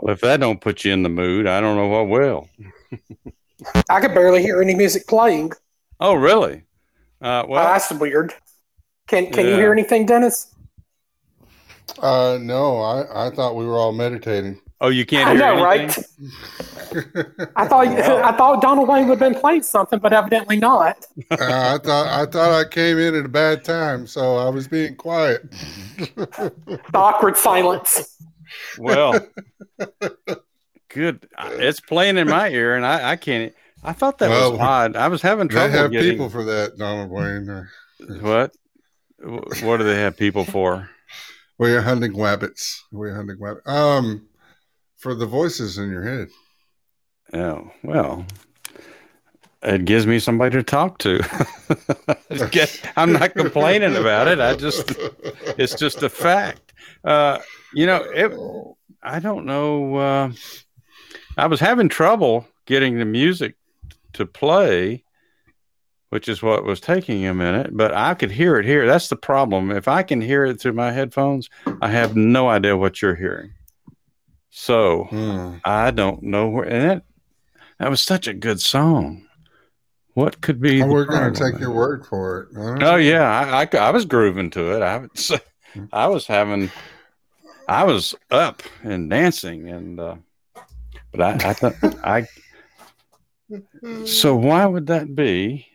Well, if that don't put you in the mood, I don't know what will. I could barely hear any music playing. Oh, really? Uh, well, Uh, that's weird. Can Can you hear anything, Dennis? Uh, no, I, I thought we were all meditating. oh, you can't I hear know, anything? right? I thought I thought Donald Wayne would have been playing something, but evidently not. Uh, I thought I thought I came in at a bad time, so I was being quiet. The awkward silence. Well, good. It's playing in my ear, and I, I can't. I thought that was odd. I was having trouble. they trouble have getting people for that, Donald Wayne. What. What do they have people for? We're hunting rabbits. We're hunting rabbits. Um, for the voices in your head. Oh well, it gives me somebody to talk to. Get- I'm not complaining about it. I just it's just a fact. Uh, you know, it, I don't know. Uh, I was having trouble getting the music to play, which is what was taking a minute, but I could hear it here. That's the problem. If I can hear it through my headphones, I have no idea what you're hearing. So Hmm. I don't know where. And that, that was such a good song. What could be? Oh, we're going to take your word for it. Oh yeah, I, I, I was grooving to it. I would say, I was having, I was up and dancing, and uh, but I, I thought I. So why would that be?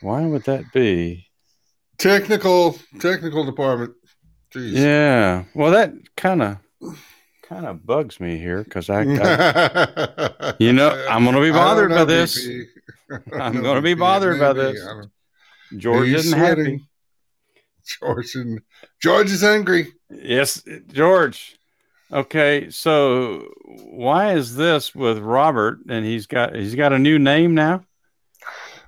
Why would that be? technical technical department. Jeez. Yeah. Well, that kind of kind of bugs me here because I, I You know, I'm gonna be bothered by this. I'm gonna be bothered by this. George isn't happy. George and George is angry. Yes, George. Okay, so why is this with Robert and he's got he's got a new name now?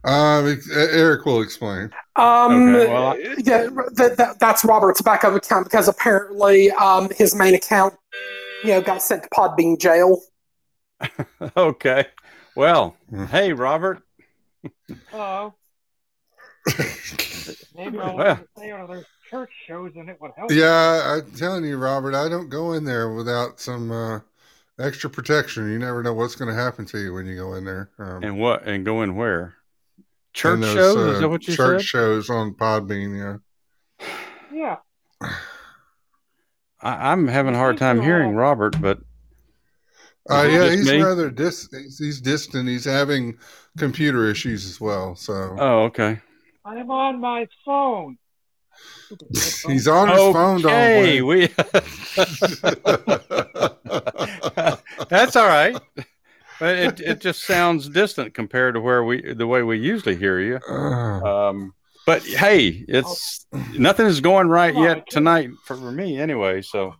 Um, Eric will explain. Um, Okay, well, I- yeah, that, that, that's Robert's backup account because apparently um, his main account, you know, got sent to Podbean jail. Okay. Well, Hmm. hey Robert. Hello. Maybe I'll Well. stay out of those church shows and it would help. Yeah, I'm telling you, Robert, I don't go in there without some uh, extra protection. You never know what's going to happen to you when you go in there. Um, And what and going where? in Church those, shows? uh, is that what you church said? shows on Podbean? Yeah. Yeah. I, I'm having a hard time hearing Robert, but Uh, yeah, he's me? rather dis- he's, he's distant. He's having computer issues as well. So oh, okay. I'm on my phone. he's on his phone. Don't Okay, we. That's all right. But it it just sounds distant compared to where we the way we usually hear you. Um, but hey, it's nothing is going right yet tonight for me anyway. So,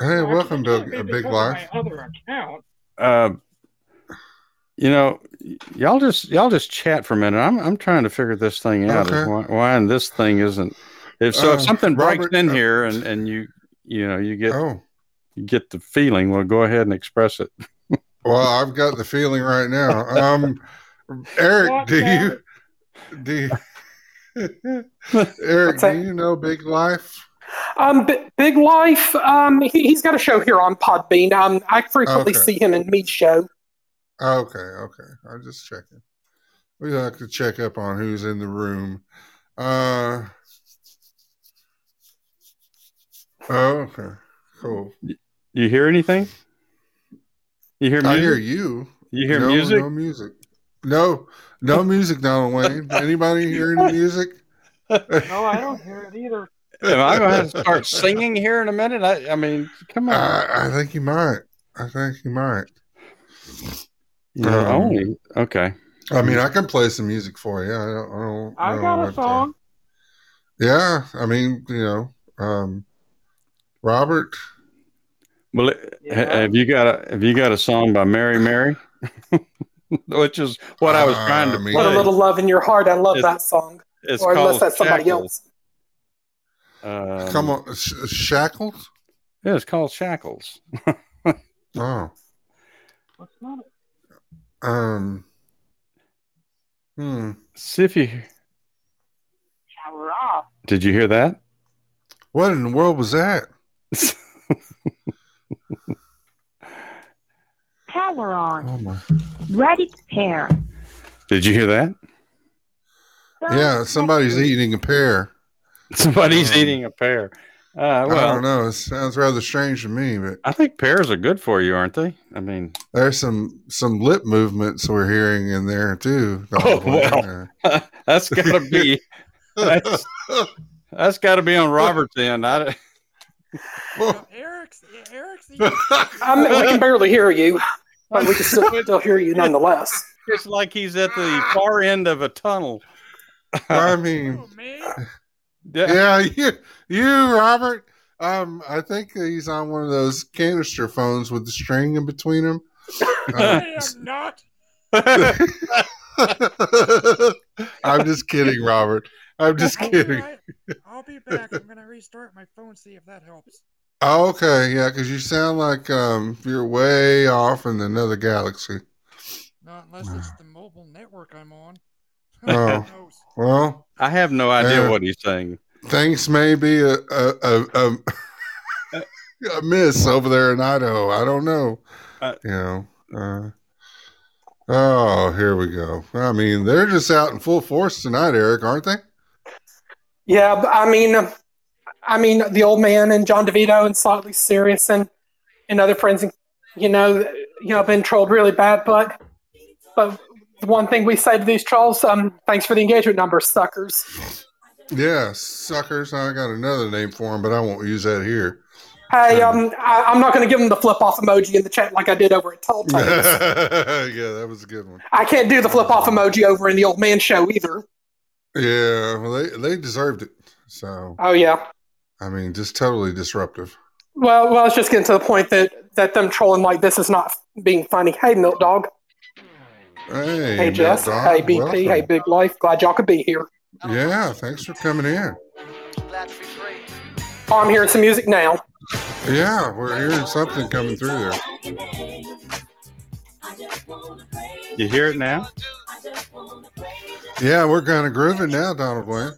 hey, welcome to a big life. My other account. uh, you know, y'all just y'all just chat for a minute. I'm I'm trying to figure this thing out. Okay. Why, why and this thing isn't? If so, if Uh, something breaks Robert, in uh, here and and you you know you get Oh, you get the feeling, well, go ahead and express it. well, I've got the feeling right now. Um, Eric, What do now? you do you, Eric? Do you know Big Life? Um, B- Big Life. Um, he, he's got a show here on Podbean. Um, I frequently Okay. see him in Me's show. Okay, okay. I'm just checking. We like to check up on who's in the room. Uh. Oh, okay. Cool. You hear anything? You hear I hear you. You hear no, music? No music. No, no music, Donald Wayne. Anybody hear any music? No, I don't hear it either. Am I going to have to start singing here in a minute? I, I mean, come on. I, I think you might. I think you might. You um, only okay. I mean, I can play some music for you. I don't. I don't I know got a what, song. yeah, I mean, you know, um, Robert. Well, ha- have you got a have you got a song by Mary Mary? Which is what I was trying to Uh, I mean- Put a little love in your heart. I love It's- that song. It's or unless called that's somebody Shackles. Uh, Um, Come on, Sh- Shackles. Yeah, it's called Shackles. Oh, What's not it? Um, hmm. See if you did you hear that? What in the world was that? power on. Oh my. Ready to pair. Did you hear that? Yeah, somebody's eating a pear. Somebody's Um, eating a pear. Uh, I don't know. It sounds rather strange to me, but I think pears are good for you, aren't they? I mean, there's some some lip movements we're hearing in there too. Oh, well. that's got to be that's, that's got to be on Robert's end. I, Well, Eric's Eric's I mean, we can barely hear you, but we can still, still hear you nonetheless. it's like he's at the far end of a tunnel. I mean, Oh, me? Yeah. yeah, you, you, Robert. Um, I think he's on one of those canister phones with the string in between them. I am not. I'm just kidding, Robert. I'm just I'll be kidding. right- I'll be back. I'm gonna restart my phone. See if that helps. Oh, okay, yeah, because you sound like um, you're way off in another galaxy. Not unless it's the mobile network I'm on. Oh. Well, I have no idea Uh, what he's saying. things may be a a, a, a, a miss over there in Idaho. I don't know. Uh, you know. Uh, oh, here we go. I mean, they're just out in full force tonight, Eric, aren't they? Yeah, I mean, I mean, the old man and John DeVito and slightly serious and and other friends, you know, you know, been trolled really bad. But but the one thing we say to these trolls, um, thanks for the engagement numbers, suckers. Yeah, suckers. I got another name for them, but I won't use that here. Hey, um, I, I'm not going to give them the flip off emoji in the chat like I did over at Telltales. yeah, that was a good one. I can't do the flip off emoji over in the old man show either. Yeah, well, they they deserved it. So Oh yeah. I mean, just totally disruptive. Well, well, it's just getting to the point that that them trolling like this is not being funny. Hey, Milt Dog. Hey, Hey, Jess. Milt Dog, Hey, BP. welcome. Hey, Big Life. Glad y'all could be here. Yeah, thanks for coming in. Oh, I'm hearing some music now. Yeah, we're hearing something coming through there. You hear it now? Yeah, we're kind of grooving now, Donald Wayne.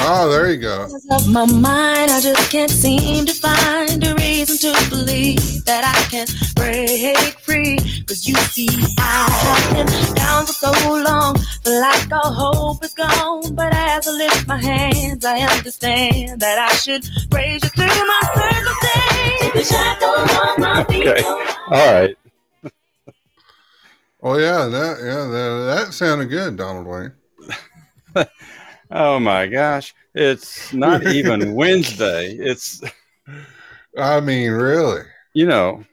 Oh, there you go. of my mind, I just can't seem to find a reason to believe that I can break free. Cause you see, I have been down for so long, feel like all hope is gone. But as I lift my hands, I understand that I should praise you through my circumstance. Okay. All right. Oh yeah, that yeah, that, that sounded good, Donald Wayne. Oh my gosh. It's not even Wednesday. It's, I mean, really. you know,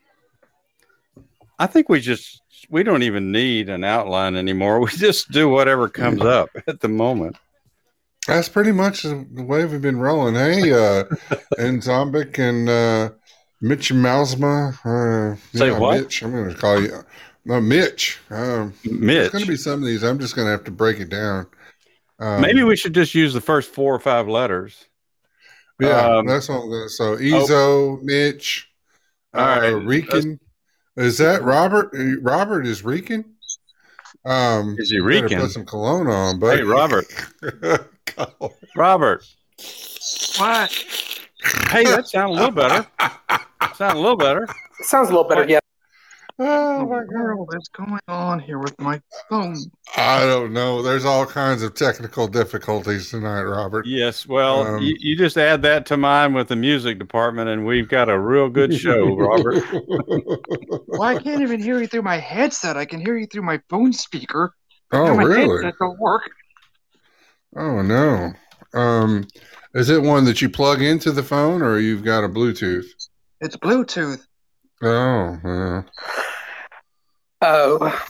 I think we just, we don't even need an outline anymore. We just do whatever comes up at the moment. That's pretty much the way we've been rolling. Hey, uh, and Zombic and uh, Mitch Mousma. Uh, Say what? Mitch. I'm going to call you. No, Mitch. Um, Mitch, There's going to be some of these. I'm just going to have to break it down. Um, maybe we should just use the first four or five letters. Yeah, um, that's all. I'm gonna- So Ezo, Mitch, All uh, right. Rican. Is that Robert? Uh, Robert is Rican. Um, Is he you Rican? Put some cologne on, but Hey, Robert. Robert. What? Hey, that sounds a little better. Sound a little better. Sounds a little better, yeah. Oh my in the god! world is going on here with my phone? I don't know. There's all kinds of technical difficulties tonight, Robert. Yes. Well, Um, you, you just add that to mine with the music department, and we've got a real good show, Robert. Well, I can't even hear you through my headset. I can hear you through my phone speaker. oh my really? headset don't work. Oh no. Um, is it one that you plug into the phone, or you've got a Bluetooth? It's Bluetooth. Oh, yeah. Oh.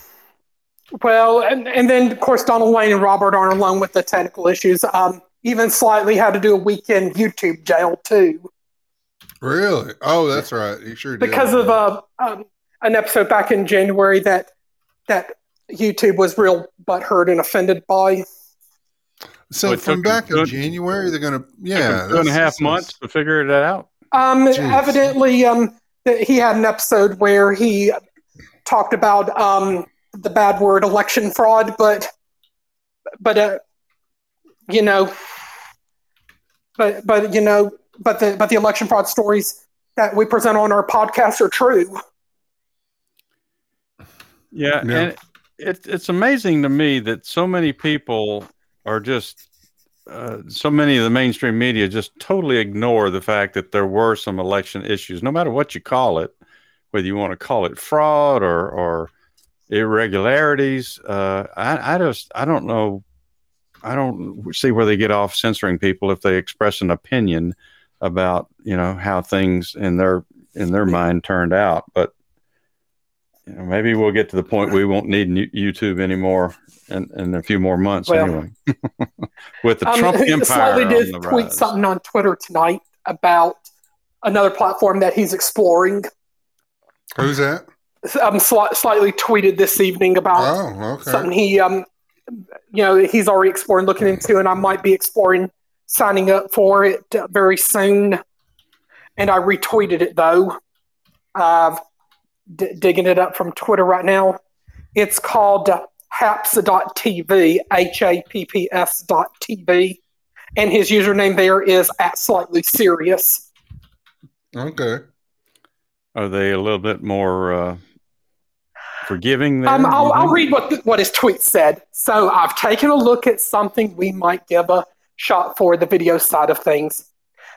Well, and, and then, of course, Donald Wayne and Robert aren't alone with the technical issues. Um, even slightly had to do a weekend YouTube jail, too, really? Oh, that's right. He sure did. because of uh, um, an episode back in January that that YouTube was real butthurt and offended by. So Well, from back in January, they're gonna yeah two and a half two and a that's- half that's- months to figure it out. Um, Jeez. evidently, um, that he had an episode where he talked about um, the bad word election fraud, but but uh, you know, but but you know, but the but the election fraud stories that we present on our podcast are true. Yeah, Yeah. and it, it's amazing to me that so many people are just uh, so many of the mainstream media just totally ignore the fact that there were some election issues, no matter what you call it, whether you want to call it fraud or or irregularities. Uh, I, I just I don't know. I don't see where they get off censoring people if they express an opinion about you know how things in their in their mind turned out, but you know, maybe we'll get to the point we won't need YouTube anymore in, in a few more months Well, anyway. With the Um, Trump he empire slightly on did the tweet rise. something on Twitter tonight about another platform that he's exploring. Who's that? Um, sli- slightly tweeted this evening about Oh, okay. something he um you know he's already exploring looking into and i might be exploring signing up for it uh, very soon and i retweeted it though uh, d- digging it up from twitter right now it's called haps.tv h-a-p-p-s dot tv and his username there is at slightly serious Okay. Are they a little bit more uh, forgiving there? Um, I'll, I'll read what, the, what his tweet said. So I've taken a look at something we might give a shot for the video side of things.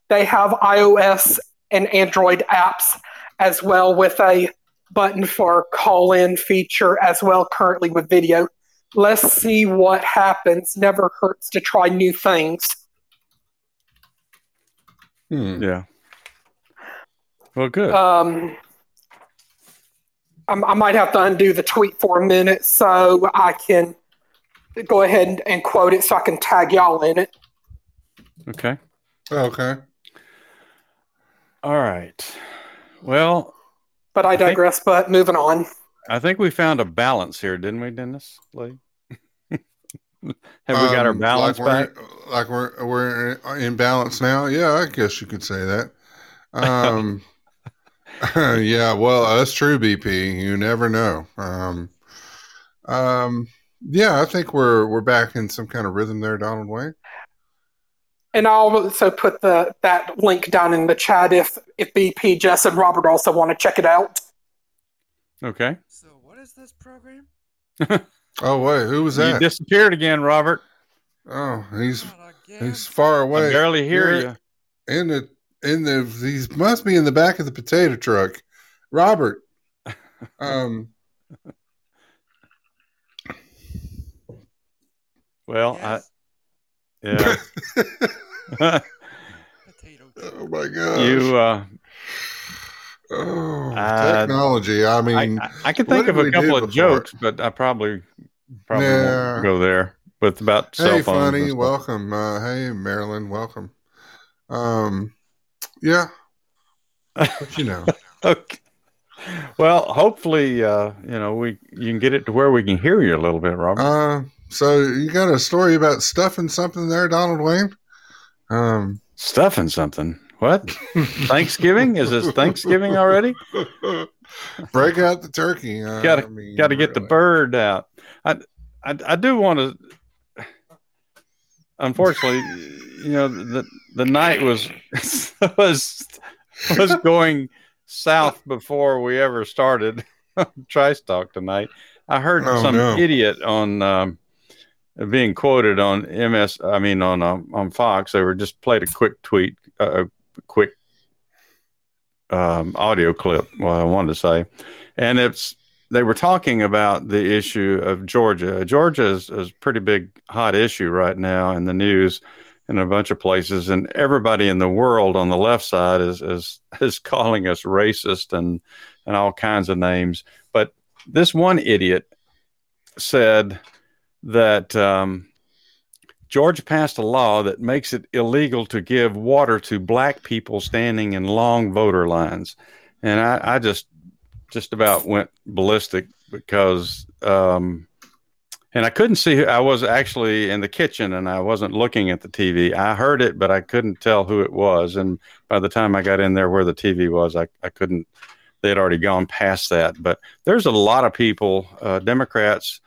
They have iOS and Android apps as well with a button for call in feature as well currently with video. Let's see what happens. Never hurts to try new things. Hmm. Yeah. Well, good. Um, I'm- I might have to undo the tweet for a minute so I can go ahead and, and quote it so I can tag y'all in it. okay. Okay. All right. Well, But I I think- digress. But moving on. I think we found a balance here, didn't we, Dennis? Lee? Have we got our Um, balance like back? We're, like we're we're in balance now. Yeah, I guess you could say that. Um, yeah, well, that's true, BP. You never know. Um, um, yeah, I think we're we're back in some kind of rhythm there, Donald Wayne. And I'll also put the that link down in the chat if if BP, Jess, and Robert also want to check it out. Okay. So, what is this program? Oh wait, who was You that? disappeared again, Robert. oh, he's he's far away. I away. barely hear You're you. In the in the these must be in the back of the potato truck, Robert. Um, Well, Yes, I yeah. potato. oh my god, you uh oh, Uh, technology. I I, mean, I, I could what think of a couple of before? jokes, but I probably probably Nah. won't go there with about cell phones. and funny, welcome. Uh, hey, Marilyn, welcome. Um, yeah, but you know, Okay. Well, hopefully, uh, you know, we you can get it to where we can hear you a little bit, Robert. uh, so you got a story about stuffing something there, Donald Wayne? Um, Stuffing something. What? Thanksgiving? Is this Thanksgiving already? break out the turkey. Uh, Gotta- I mean, Got to get the bird out. I I, I do want to. Unfortunately, you know the the night was was was going south before we ever started Trice Talk tonight. I heard Oh, some no. idiot on um, being quoted on MS. I mean on um, on Fox. They were just played a quick tweet, uh, a quick um, audio clip. What I wanted to say, and it's they were talking about the issue of Georgia. Georgia is, is a pretty big hot issue right now in the news in a bunch of places, and everybody in the world on the left side is is is calling us racist and and all kinds of names. But this one idiot said that um, Georgia passed a law that makes it illegal to give water to black people standing in long voter lines, and I, I just just about went ballistic because um and I couldn't see I was actually in the kitchen and I wasn't looking at the TV. I heard it but I couldn't tell who it was. And by the time I got in there where the TV was I, I couldn't they had already gone past that. But there's a lot of people uh, Democrats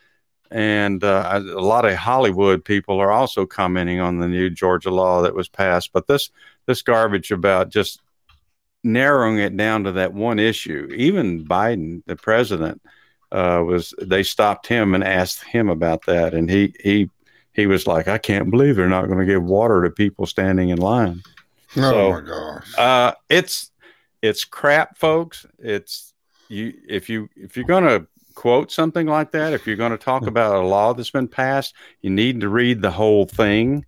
and uh, a lot of Hollywood people are also commenting on the new Georgia law that was passed. But this this garbage about just narrowing it down to that one issue. Even Biden, the president, uh, was they stopped him and asked him about that, and he he he was like, "I can't believe they're not going to give water to people standing in line." Oh So, my gosh. Uh, it's it's crap, folks. It's you if you if you're going to quote something like that, if you're going to talk about a law that's been passed, you need to read the whole thing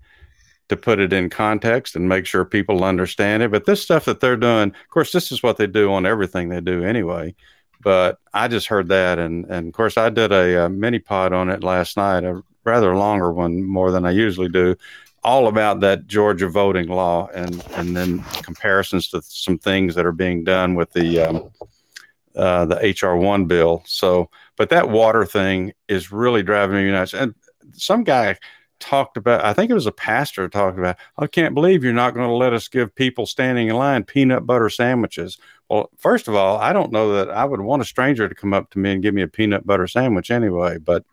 to put it in context and make sure people understand it. But this stuff that they're doing, of course, this is what they do on everything they do anyway. But I just heard that, and and of course, I did a, uh mini pod on it last night, a rather longer one, more than I usually do, all about that Georgia voting law, and and then comparisons to some things that are being done with the um, uh, the HR one bill. So, but that water thing is really driving me nuts. And some guy talked about, I think it was a pastor talked about, I can't believe you're not going to let us give people standing in line peanut butter sandwiches. Well, first of all, I don't know that I would want a stranger to come up to me and give me a peanut butter sandwich anyway. But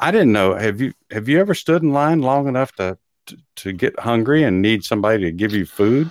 I didn't know. Have you have you ever stood in line long enough to to, to get hungry and need somebody to give you food?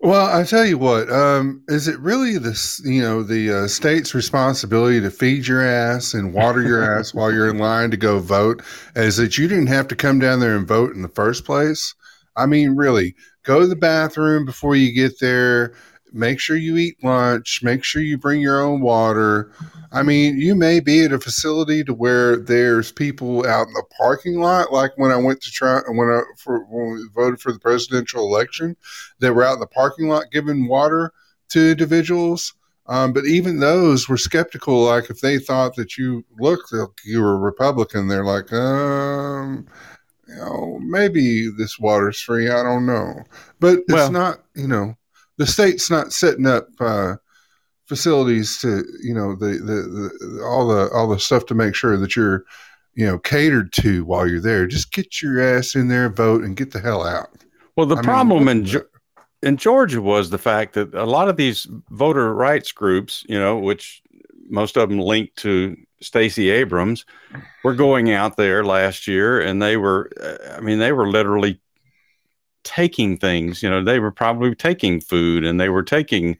Well, I tell you what, um, is it really this, you know, the uh, state's responsibility to feed your ass and water your ass while you're in line to go vote? Is that you didn't have to come down there and vote in the first place? I mean, really, go to the bathroom before you get there. Make sure you eat lunch. Make sure you bring your own water. I mean, you may be at a facility to where there's people out in the parking lot, like when I went to try when I for when we voted for the presidential election, that were out in the parking lot giving water to individuals. Um, but even those were skeptical. Like if they thought that you looked like you were a Republican, they're like, um, you know, maybe this water's free. I don't know, but it's not. You know, the state's not setting up uh, facilities to you know the, the the all the all the stuff to make sure that you're you know catered to while you're there. Just get your ass in there, vote, and get the hell out. Well, the I problem what- in Ge- in Georgia was the fact that a lot of these voter rights groups, you know, which most of them linked to Stacey Abrams, were going out there last year, and they were, uh, I mean, they were literally taking things. You know, they were probably taking food, and they were taking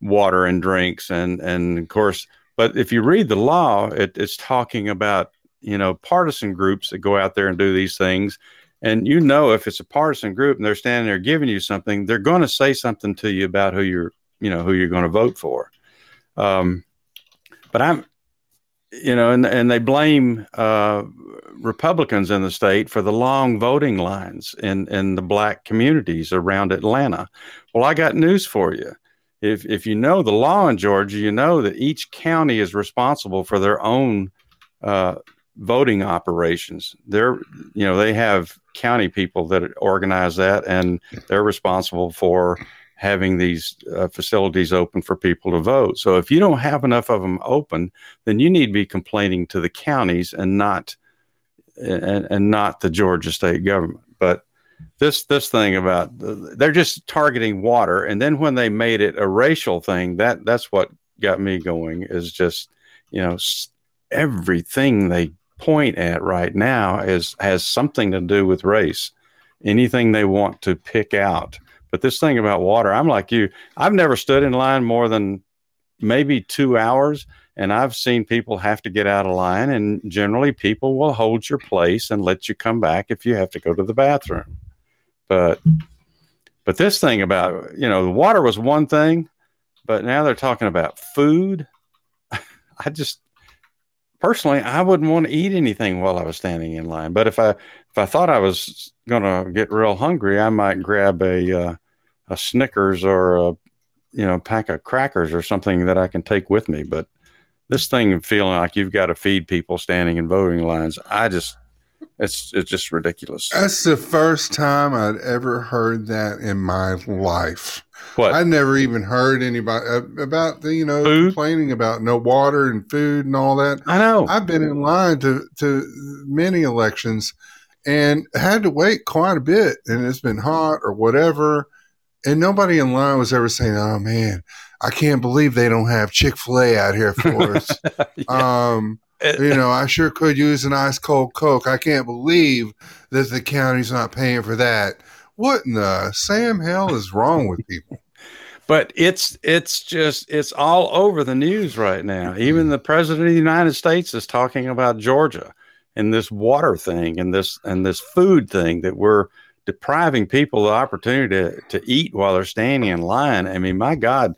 water and drinks, and and of course, but if you read the law, it, it's talking about you know partisan groups that go out there and do these things and you know if it's a partisan group and they're standing there giving you something they're going to say something to you about who you're you know who you're going to vote for um, but i'm you know and, and they blame uh, republicans in the state for the long voting lines in, in the black communities around atlanta well i got news for you if, if you know the law in georgia you know that each county is responsible for their own uh, voting operations. They're, you know, they have county people that organize that, and they're responsible for having these uh, facilities open for people to vote. So if you don't have enough of them open, then you need to be complaining to the counties and not and, and not the Georgia state government. But this this thing about they're just targeting water, and then when they made it a racial thing, that that's what got me going. Is just you know everything they point at right now is has something to do with race. Anything they want to pick out. But this thing about water, I'm like you. I've never stood in line more than maybe two hours, and I've seen people have to get out of line. And generally, people will hold your place and let you come back if you have to go to the bathroom. But but this thing about you know the water was one thing, but now they're talking about food. I just personally I wouldn't want to eat anything while I was standing in line. But if I if I thought I was to get real hungry, I might grab a uh, a Snickers or a you know pack of crackers or something that I can take with me. But this thing of feeling like you've got to feed people standing in voting lines, I just it's it's just ridiculous. That's the first time I'd ever heard that in my life. What? I never even heard anybody uh, about the you know Food? complaining about no water and food and all that. I know. I've been in line to to many elections and had to wait quite a bit, and it's been hot or whatever, and nobody in line was ever saying, "Oh man, I can't believe they don't have Chick Fil A out here for us." Yeah. Um, you know, I sure could use an ice cold Coke. I can't believe that the county's not paying for that. What in the Sam hell is wrong with people? but it's it's just it's all over the news right now. Even the president of the United States is talking about Georgia and this water thing and this and this food thing that we're depriving people the opportunity to, to eat while they're standing in line. I mean, my God,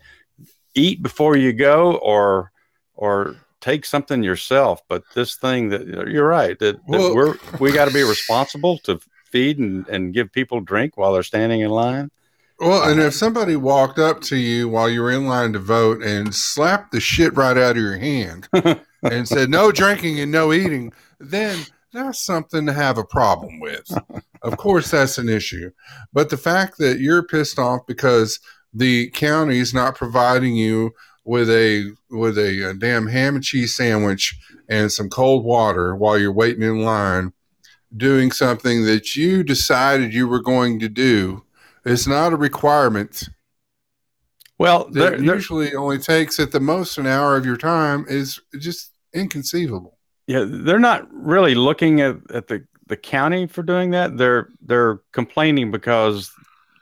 eat before you go or or take something yourself. But this thing that you're right that, that Well- we're we got to be responsible to feed and, and give people drink while they're standing in line. Well, and if somebody walked up to you while you were in line to vote and slapped the shit right out of your hand and said, no drinking and no eating, then that's something to have a problem with. Of course, that's an issue. But the fact that you're pissed off because the county's not providing you with a with a, uh damn ham and cheese sandwich and some cold water while you're waiting in line, doing something that you decided you were going to do, it's not a requirement Well, there, there- usually only takes at the most an hour of your time is just inconceivable. yeah, they're not really looking at, at the, the county for doing that. They're they're complaining because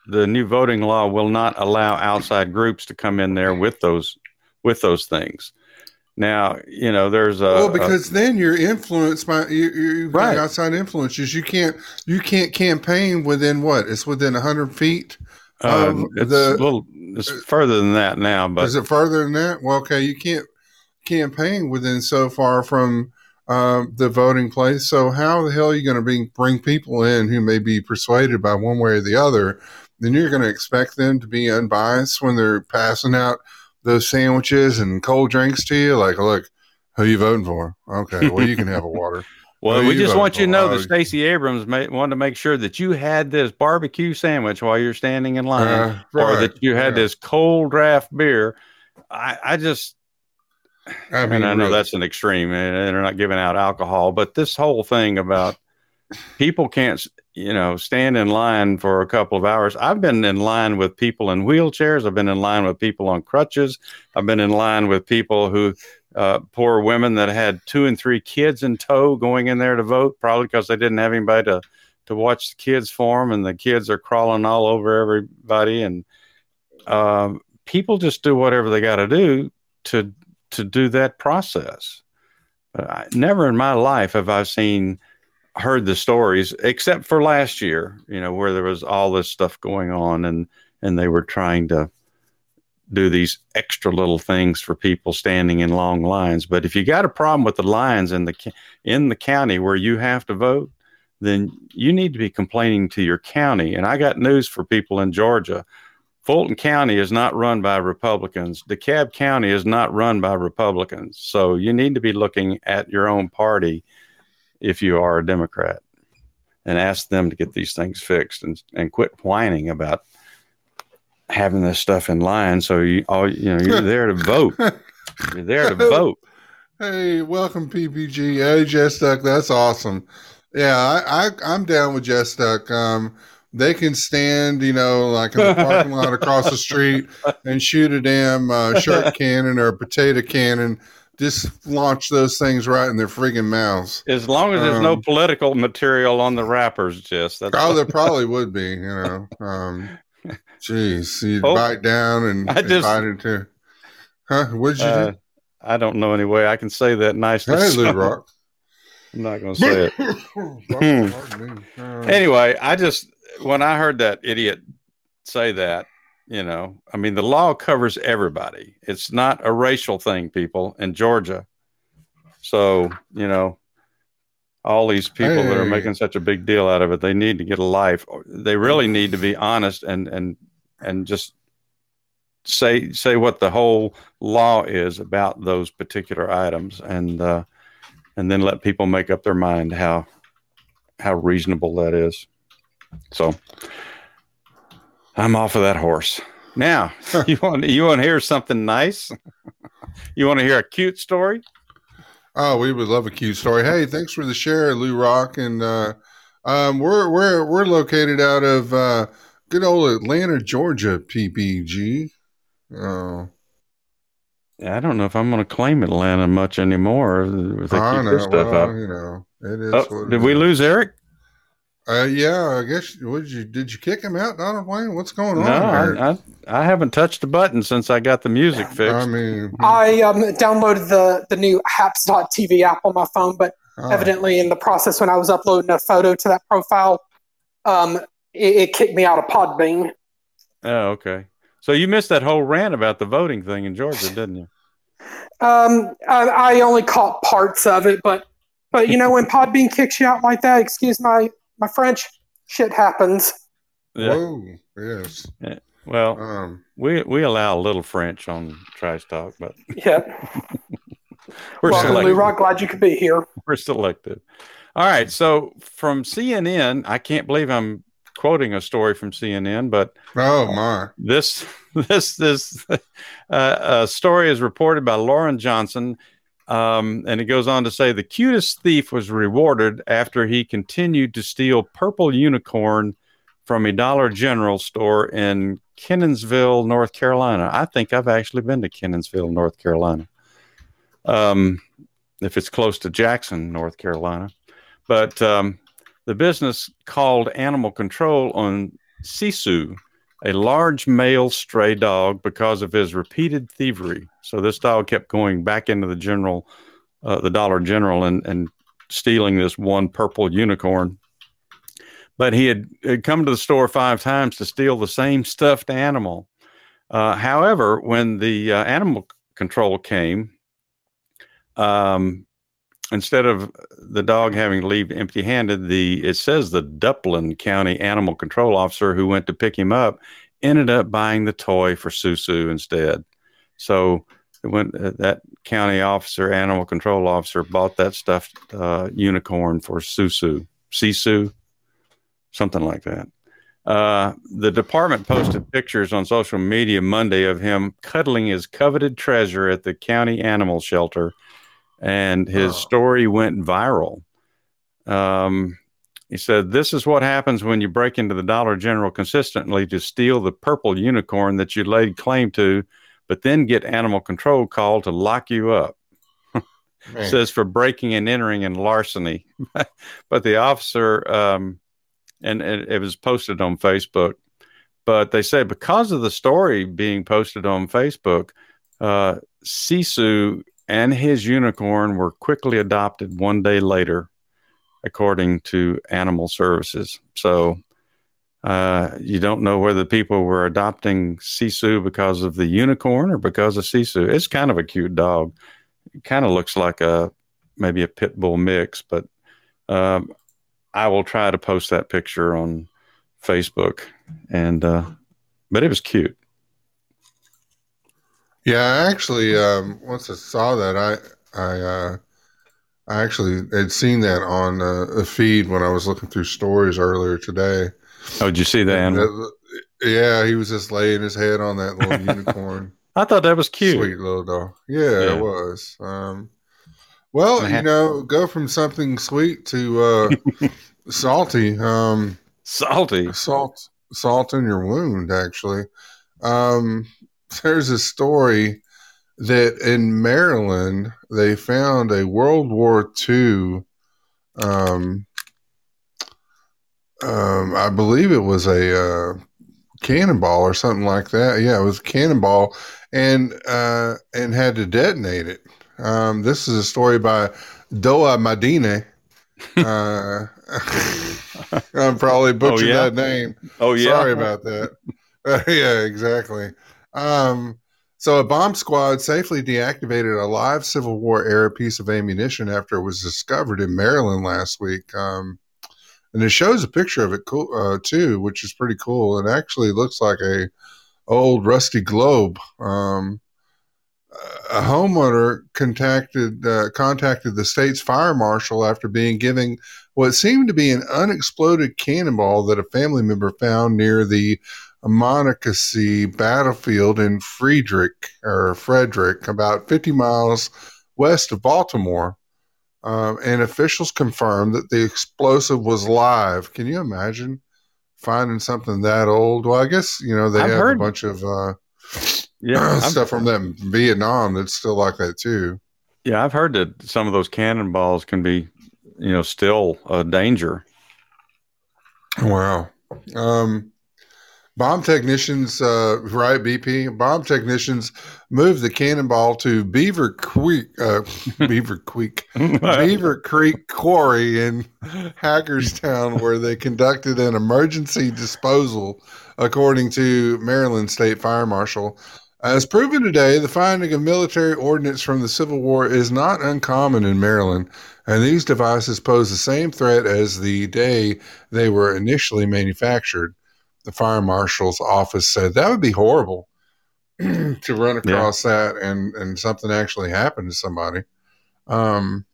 the new voting law will not allow outside groups to come in there with those with those things. Now, you know, there's a well, a- because then you're influenced by you, got Right. outside influences. You can't you can't campaign within what? It's within hundred feet. uh, um, it's the- a little it's further than that now, but Is it further than that? Well, okay, you can't campaign within so far from um, the voting place. So how the hell are you going to bring bring people in who may be persuaded by one way or the other? Then you're going to expect them to be unbiased when they're passing out those sandwiches and cold drinks to you. Like, look, who you voting for? Okay, well you can have a water. Well, Who we just want you to know that Stacey Abrams may, wanted to make sure that you had this barbecue sandwich while you're standing in line, Uh, or that you had yeah. this cold draft beer. I, I just, I mean, and I know really. that's an extreme, and they're not giving out alcohol, but this whole thing about people can't, you know, stand in line for a couple of hours. I've been in line with people in wheelchairs. I've been in line with people on crutches. I've been in line with people who, uh, poor women that had two and three kids in tow going in there to vote, probably because they didn't have anybody to to watch the kids for them, and the kids are crawling all over everybody, and um, people just do whatever they got to do to to do that process. But I, never in my life have I seen heard the stories except for last year, you know, where there was all this stuff going on and and they were trying to do these extra little things for people standing in long lines. But if you got a problem with the lines in the in the county where you have to vote, then you need to be complaining to your county. And I got news for people in Georgia. Fulton County is not run by Republicans. DeKalb County is not run by Republicans. So you need to be looking at your own party if you are a Democrat and ask them to get these things fixed and, and quit whining about having this stuff in line. So you all you know you're there to vote. You're there to vote. Hey, welcome PPG. Hey, Jess Duck, that's awesome. Yeah, I, I I'm down with Jess Duck. Um, they can stand, you know, like in the parking lot across the street and shoot a damn uh, shark cannon or a potato cannon. Just launch those things right in their friggin' mouths. As long as there's no Um, political material on the wrappers, just that's Oh, there probably would be, you know. Um, jeez, you'd Oh, bite down and, I just- bite into. Huh? What'd you uh, do? I don't know any way I can say that nicely. Hey, so Rock. I'm not going to say it. Uh, anyway, I just when I heard that idiot say that, you know, I mean, the law covers everybody. It's not a racial thing, people in Georgia. So, you know, all these people that are making such a big deal out of it, they need to get a life. They really need to be honest and and and just say say what the whole law is about those particular items and uh and then let people make up their mind how how reasonable that is. So I'm off of that horse. Now, you want you want to hear something nice? You want to hear a cute story? Oh, we would love a cute story. Hey, thanks for the share, Lou Rock, and uh, um, we're we're we're located out of uh, good old Atlanta, Georgia, PPG. Oh, I don't know if I'm going to claim Atlanta much anymore. If they I keep know. stuff Well, up. you know, it is. Oh, did we is. lose Eric? Uh, yeah, I guess. Would you? Did you kick him out, Donald Wayne? What's going No, on? here? I, I I haven't touched the button since I got the music fixed. I mean, I um, downloaded the the new Haps.tv app on my phone, but oh, evidently in the process when I was uploading a photo to that profile, um, it, it kicked me out of Podbean. oh, okay. So you missed that whole rant about the voting thing in Georgia, didn't you? Um, I, I only caught parts of it, but but you know when Podbean kicks you out like that, excuse my my French, shit happens. Yeah. whoa, yes. Well, Um, we we allow a little French on Trash Talk, but Yeah. we're Welcome, selective. Lou Rock. Glad you could be here. We're selective. All right. So from CNN, I can't believe I'm quoting a story from CNN, but oh my. this this this uh, uh, story is reported by Lauren Johnson, um, and it goes on to say the cutest thief was rewarded after he continued to steal purple unicorn from a Dollar General store in Kenansville, North Carolina. I think I've actually been to Kenansville, North Carolina. Um, if it's close to Jackson, North Carolina, but um, the business called Animal Control on Sisu a large male stray dog because of his repeated thievery. So this dog kept going back into the general, uh, the Dollar General, and and stealing this one purple unicorn. But he had, had come to the store five times to steal the same stuffed animal. Uh, however, when the uh, animal control came, um, instead of the dog having to leave empty-handed, the it says the Duplin County Animal Control Officer who went to pick him up ended up buying the toy for Susu instead. So went uh, that county officer, animal control officer, bought that stuffed uh, unicorn for Susu, Sisu, something like that. Uh, the department posted pictures on social media Monday of him cuddling his coveted treasure at the county animal shelter, and his Oh. story went viral. Um, he said, This is what happens when you break into the Dollar General consistently to steal the purple unicorn that you laid claim to, but then get animal control called to lock you up. Says for breaking and entering and larceny. but the officer, um, and, and it was posted on Facebook, but they say because of the story being posted on Facebook, uh, Sisu and his unicorn were quickly adopted one day later according to animal services. So uh, you don't know whether people were adopting Sisu because of the unicorn or because of Sisu. It's kind of a cute dog. It kind of looks like a maybe a pit bull mix, but um, I will try to post that picture on Facebook. And uh, but it was cute. Yeah, I actually, um, once I saw that, I, I, uh, I actually had seen that on uh, a feed when I was looking through stories earlier today. Oh, did you see the animal? That- yeah, he was just laying his head on that little unicorn. I thought that was cute. Sweet little dog. Yeah, Yeah. it was. Um, well, you know, go from something sweet to uh, salty. Um, Salty. salt, salt in your wound. Actually, um, there's a story that in Maryland they found a World War II. Um, um, I believe it was a uh, cannonball or something like that. Yeah, it was a cannonball, and uh, and had to detonate it. Um, this is a story by Doa Madine. Uh, I'm probably butchered yeah? that name. Oh yeah. Sorry about that. yeah, exactly. Um, so a bomb squad safely deactivated a live Civil War era piece of ammunition after it was discovered in Maryland last week. Um, and it shows a picture of it cool, uh, too, which is pretty cool. It actually looks like a old rusty globe. Um, a homeowner contacted uh, contacted the state's fire marshal after being given what seemed to be an unexploded cannonball that a family member found near the Monocacy battlefield in Friedrich or Frederick, about 50 miles west of Baltimore. Um, and officials confirmed that the explosive was live. Can you imagine finding something that old? Well, I guess you know they I've have heard- a bunch of uh, Yeah, I've- stuff from that Vietnam that's still like that too. yeah. I've heard that some of those cannonballs can be, you know, still a danger. Wow. Um, bomb technicians, uh, right? BP bomb technicians moved the cannonball to Beaver Creek, uh, Beaver Creek, Beaver Creek Quarry in Hagerstown, where they conducted an emergency disposal, according to Maryland State Fire Marshal. As proven today, the finding of military ordnance from the Civil War is not uncommon in Maryland, and these devices pose the same threat as the day they were initially manufactured. The fire marshal's office said that would be horrible to run across that and, and something actually happened to somebody. Um,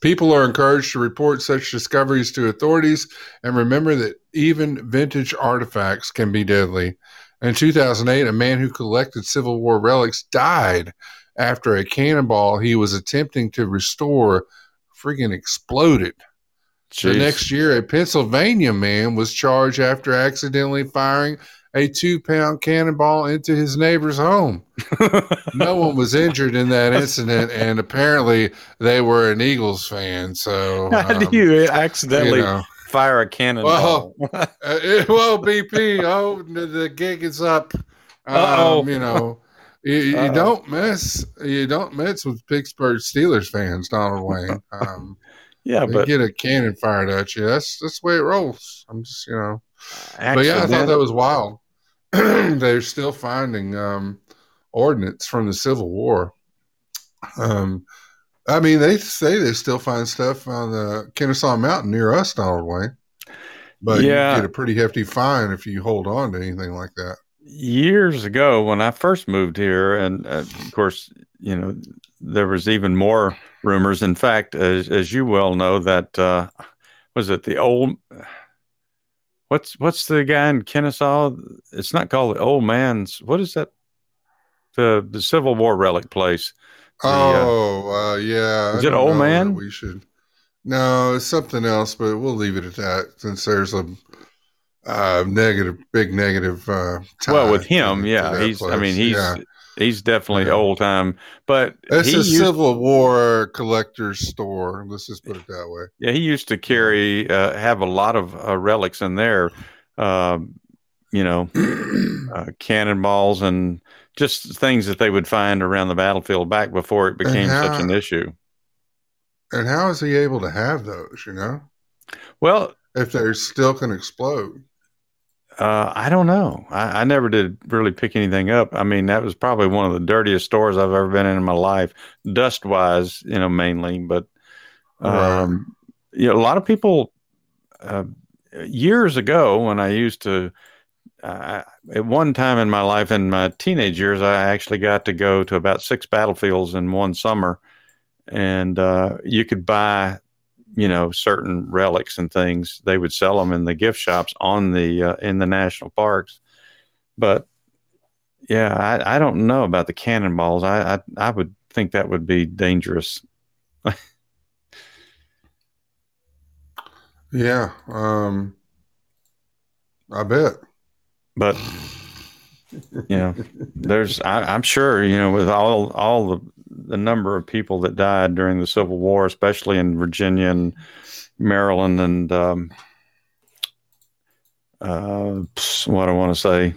people are encouraged to report such discoveries to authorities and remember that even vintage artifacts can be deadly. In 2008, a man who collected Civil War relics died after a cannonball he was attempting to restore freaking exploded. The next year, a Pennsylvania man was charged after accidentally firing a two pound cannonball into his neighbor's home. no one was injured in that incident, and apparently they were an Eagles fan. So, How do um, you accidentally you know. fire a cannonball? Uh, it- well, BP, oh, the, gig is up. Um, you know, you, you don't mess. You don't mess with Pittsburgh Steelers fans, Donald Wayne. Um, yeah, they but get a cannon fired at you. That's that's the way it rolls. I'm just, you know. But yeah, I thought that was wild. They're still finding um, ordnance from the Civil War. Um, I mean, they say they still find stuff on the Kennesaw Mountain near us, Donald Wayne. But Yeah. you get a pretty hefty fine if you hold on to anything like that. years ago when I first moved here, and uh, of course, you know, there was even more rumors. In fact, as, as you well know, that uh, was it the old. What's what's the guy in Kennesaw? It's not called the Old Man's. What is that? The the Civil War relic place. The, uh, oh, uh, yeah. is I it Old Man? We should. No, it's something else, but we'll leave it at that since there's a uh, negative, big negative. Uh, well, with him, to yeah, that he's. I mean, he's Yeah. He's definitely Yeah. old time. But It's a used- Civil War collector's store. Let's just put it that way. Yeah, he used to carry uh, have a lot of uh, relics in there. Um, you know, uh, cannonballs and just things that they would find around the battlefield back before it became how- such an issue. And how is he able to have those? You know, Well, if they still can explode. Uh, I don't know. I, I never did really pick anything up. I mean, that was probably one of the dirtiest stores I've ever been in in my life, dust wise, you know, mainly. But Right. um, you know, a lot of people uh, years ago when I used to. Uh, at one time in my life, in my teenage years, I actually got to go to about six battlefields in one summer, and uh, you could buy, you know, certain relics and things. They would sell them in the gift shops on the uh, in the national parks. But yeah, I, I don't know about the cannonballs. I, I I would think that would be dangerous. Yeah. Um, I bet. But you know, there's I, I'm sure you know with all all the the number of people that died during the Civil War, especially in Virginia and Maryland and um, uh, what I want to say,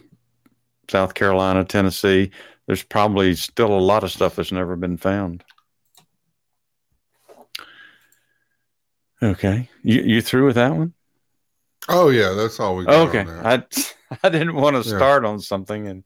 South Carolina, Tennessee. There's probably still a lot of stuff that's never been found. Okay, you you through with that one? Oh yeah, that's all we. Got Okay. I I didn't want to Yeah. start on something and.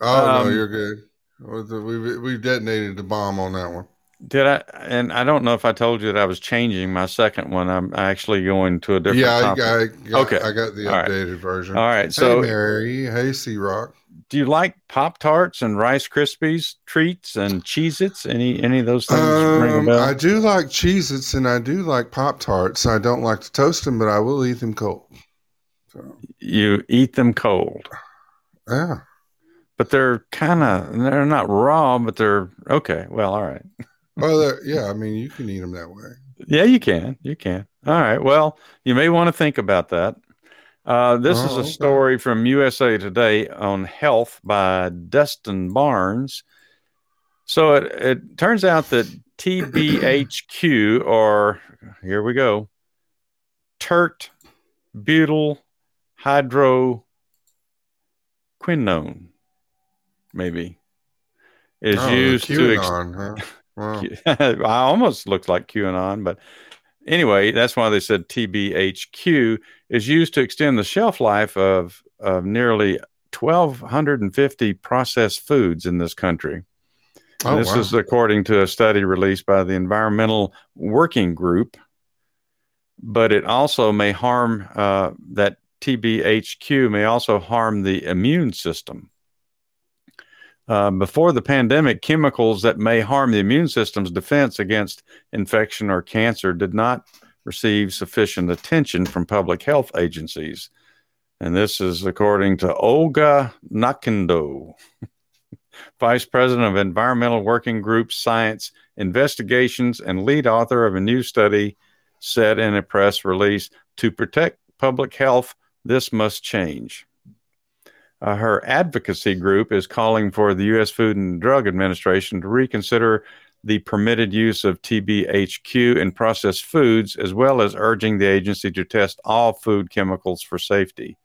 Oh um, no, you're good. We've we've detonated the bomb on that one. Did I? And I don't know if I told you that I was changing my second one. I'm actually going to a different Yeah, I. I got, Okay. I got the All right. updated version. All right. hey So, Mary, hey C Rock. do you like Pop Tarts and Rice Krispies treats and Cheez Its? Any any of those things Um? I do like Cheez Its and I do like Pop Tarts. I don't like to toast them, but I will eat them cold. So, you eat them cold, yeah. But they're kind of they're not raw, but they're okay. Well, all right. Well, yeah. I mean, you can eat them that way. Yeah, you can. You can. All right. Well, you may want to think about that. Uh, this is Oh, a okay. story from USA Today on health by Dustin Barnes. So it, it turns out that TBHQ, or here we go, tert butyl hydroquinone, maybe, is Oh, used to ex- QAnon, huh? Wow. I almost looked like QAnon, but anyway, that's why they said TBHQ is used to extend the shelf life of, of nearly 1,250 processed foods in this country. Oh, this wow. is according to a study released by the Environmental Working Group. But it also may harm uh, that TBHQ may also harm the immune system. Uh, before the pandemic, chemicals that may harm the immune system's defense against infection or cancer did not receive sufficient attention from public health agencies. And this is according to Olga Nakendo, Vice President of Environmental Working Group Science Investigations and lead author of a new study, said in a press release to protect public health, this must change. Uh, her advocacy group is calling for the U.S. Food and Drug Administration to reconsider the permitted use of TBHQ in processed foods, as well as urging the agency to test all food chemicals for safety.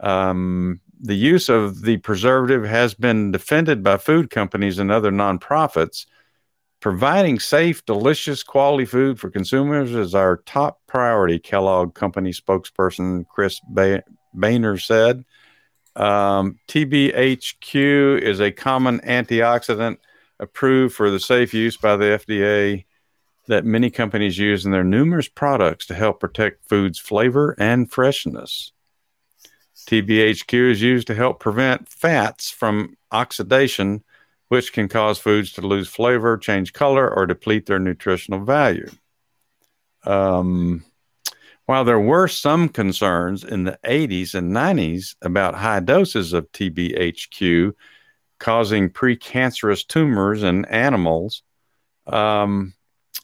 Um, the use of the preservative has been defended by food companies and other nonprofits. Providing safe, delicious, quality food for consumers is our top priority, Kellogg Company spokesperson Chris ba- Bahner said. Um, TBHQ is a common antioxidant approved for the safe use by the FDA that many companies use in their numerous products to help protect food's flavor and freshness. TBHQ is used to help prevent fats from oxidation, which can cause foods to lose flavor, change color, or deplete their nutritional value. Um, while there were some concerns in the 80s and 90s about high doses of TBHQ causing precancerous tumors in animals, um,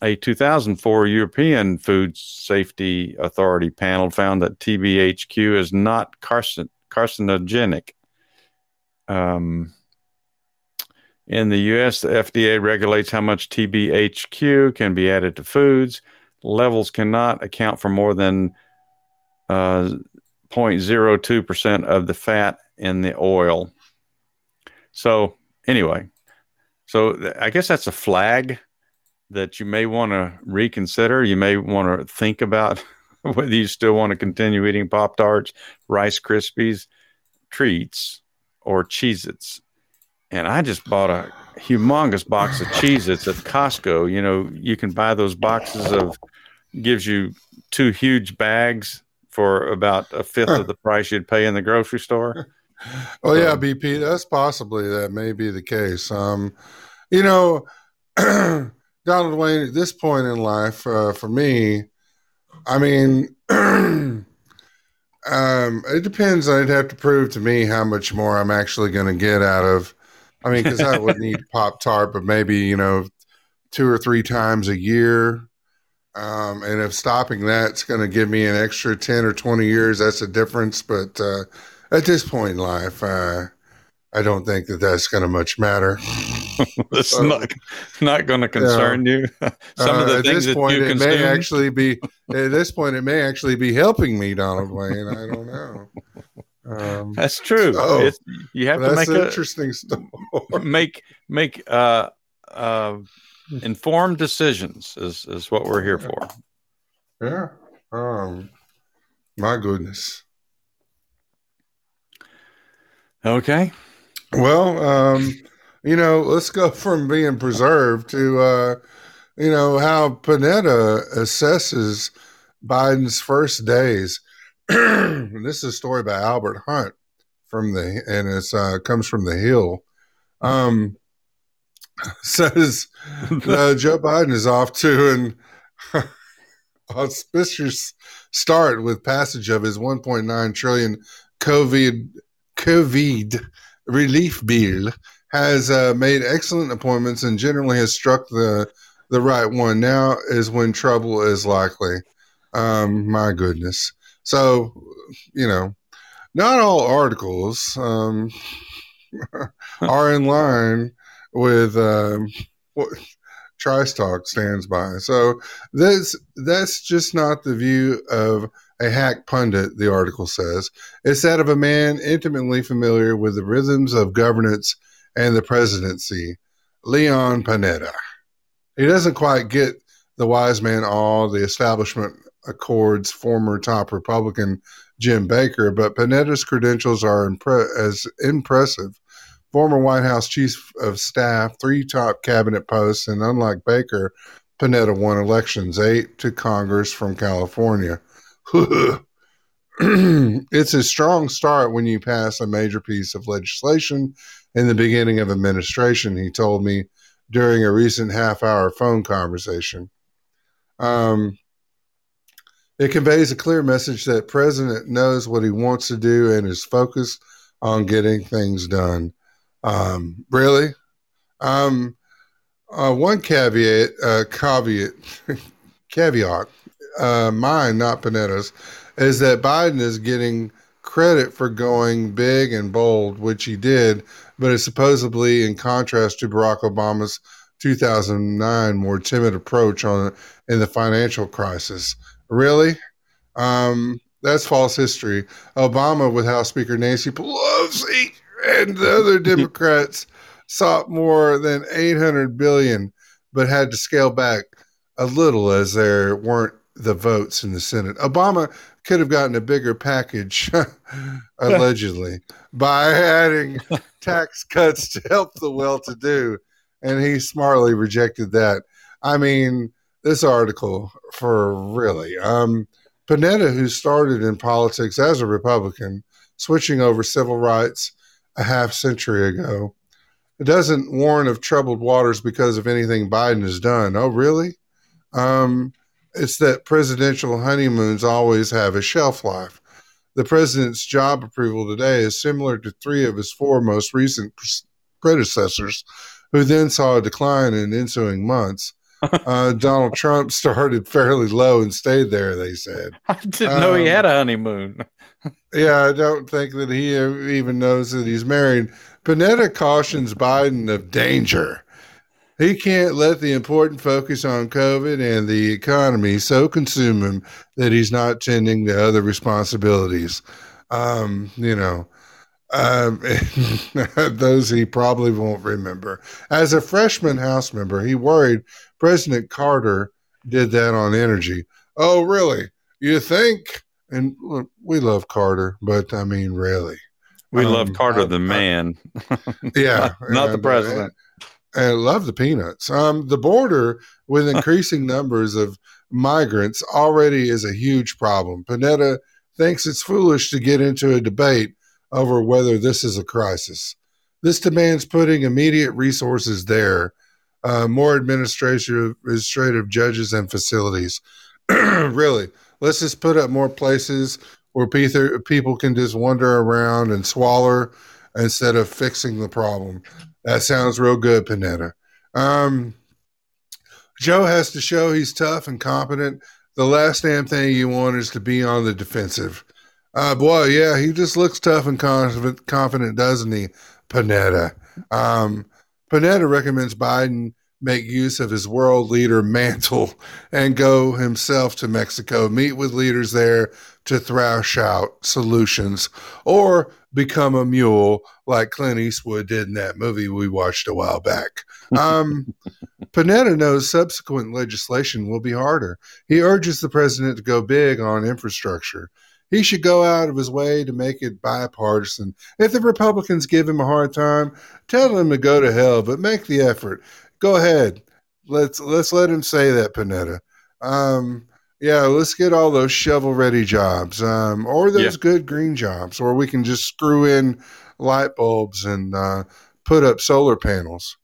a 2004 European Food Safety Authority panel found that TBHQ is not carcin- carcinogenic. Um, in the US, the FDA regulates how much TBHQ can be added to foods. Levels cannot account for more than uh, 0.02% of the fat in the oil. So, anyway, so I guess that's a flag that you may want to reconsider. You may want to think about whether you still want to continue eating Pop Tarts, Rice Krispies, treats, or Cheez Its. And I just bought a humongous box of Cheez Its at Costco. You know, you can buy those boxes of, gives you two huge bags for about a fifth of the price you'd pay in the grocery store. Oh yeah, BP. That's possibly that may be the case. Um, you know, Donald Wayne. At this point in life, uh, for me, I mean, um, it depends. I'd have to prove to me how much more I'm actually going to get out of. I mean, because I would need Pop Tart, but maybe you know, two or three times a year. Um, and if stopping that's going to give me an extra 10 or 20 years, that's a difference. But uh, at this point in life, uh, I don't think that that's going to much matter. It's not not going to concern you. Some of Uh, the at things this that point, you it consume. may actually be at this point it may actually be helping me, Donald Wayne. I don't know. Um, that's true. So, It's- you have to make an a, interesting story. make make uh, uh, informed decisions is is what we're here for. Yeah. Um, my goodness. Okay. Well, um, you know, let's go from being preserved to, uh, you know, how Panetta assesses Biden's first days. this is a story by Albert Hunt from the, and it's uh, comes from the Hill. Um, says uh, Joe Biden is off to an auspicious start with passage of his 1.9 trillion COVID COVID relief bill. Has uh, made excellent appointments and generally has struck the the right one. Now is when trouble is likely. Um, my goodness. So you know, not all articles um, are in line with um, what Trice Talk stands by. So this that's just not the view of a hack pundit. The article says it's that of a man intimately familiar with the rhythms of governance and the presidency, Leon Panetta. He doesn't quite get the wise man all the establishment accords former top Republican Jim Baker, but Panetta's credentials are impre- as impressive. Former White House Chief of Staff, three top cabinet posts, and unlike Baker, Panetta won elections, eight to Congress from California. it's a strong start when you pass a major piece of legislation in the beginning of administration, he told me during a recent half hour phone conversation. Um, it conveys a clear message that president knows what he wants to do and is focused on getting things done. Um, really? Um, uh, one caveat, uh, caveat, caveat, uh, mine, not Panetta's, is that Biden is getting credit for going big and bold, which he did, but it's supposedly in contrast to Barack Obama's 2009 more timid approach on in the financial crisis. Really? Um, that's false history. Obama, with House Speaker Nancy Pelosi and the other Democrats, sought more than 800 billion, but had to scale back a little as there weren't the votes in the Senate. Obama could have gotten a bigger package, allegedly, by adding tax cuts to help the well-to-do, and he smartly rejected that. I mean, this article for really. Um, Panetta, who started in politics as a Republican, switching over civil rights a half century ago, doesn't warn of troubled waters because of anything Biden has done. Oh, really? Um, it's that presidential honeymoons always have a shelf life. The president's job approval today is similar to three of his four most recent predecessors, who then saw a decline in ensuing months. Uh, Donald Trump started fairly low and stayed there, they said. I didn't know he Um, had a honeymoon. Yeah, I don't think that he even knows that he's married. Panetta cautions Biden of danger. He can't let the important focus on COVID and the economy so consume him that he's not tending to other responsibilities. Um, you know, um, those he probably won't remember. As a freshman House member, he worried President Carter did that on energy. Oh, really? You think? And we love Carter, but I mean, really. We love Um, Carter I- the I- man. Yeah, not, not the uh, president. and I love the peanuts. Um, the border with increasing numbers of migrants already is a huge problem. Panetta thinks it's foolish to get into a debate over whether this is a crisis. This demands putting immediate resources there, uh, more administrative, administrative judges and facilities. really, let's just put up more places where people can just wander around and swallow instead of fixing the problem. That sounds real good, Panetta. Um, Joe has to show he's tough and competent. The last damn thing you want is to be on the defensive. Uh, boy, yeah, he just looks tough and confident, confident doesn't he, Panetta? Um, Panetta recommends Biden make use of his world leader mantle and go himself to Mexico, meet with leaders there to thrash out solutions, or become a mule like Clint Eastwood did in that movie we watched a while back. Um, Panetta knows subsequent legislation will be harder. He urges the president to go big on infrastructure. He should go out of his way to make it bipartisan. If the Republicans give him a hard time, tell him to go to hell, but make the effort. Go ahead. Let's let's let him say that, Panetta. Um, yeah, let's get all those shovel ready jobs, um, or those Yeah. good green jobs, or we can just screw in light bulbs and uh, put up solar panels.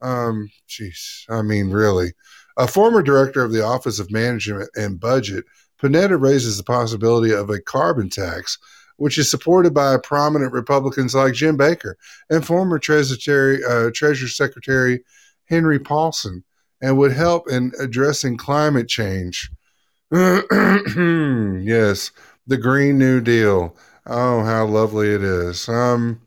Um, jeez, I mean, really. A former director of the Office of Management and Budget, Panetta raises the possibility of a carbon tax, which is supported by prominent Republicans like Jim Baker and former Treasury, uh, Treasury Secretary Henry Paulson, and would help in addressing climate change. yes, the Green New Deal. Oh, how lovely it is. Um,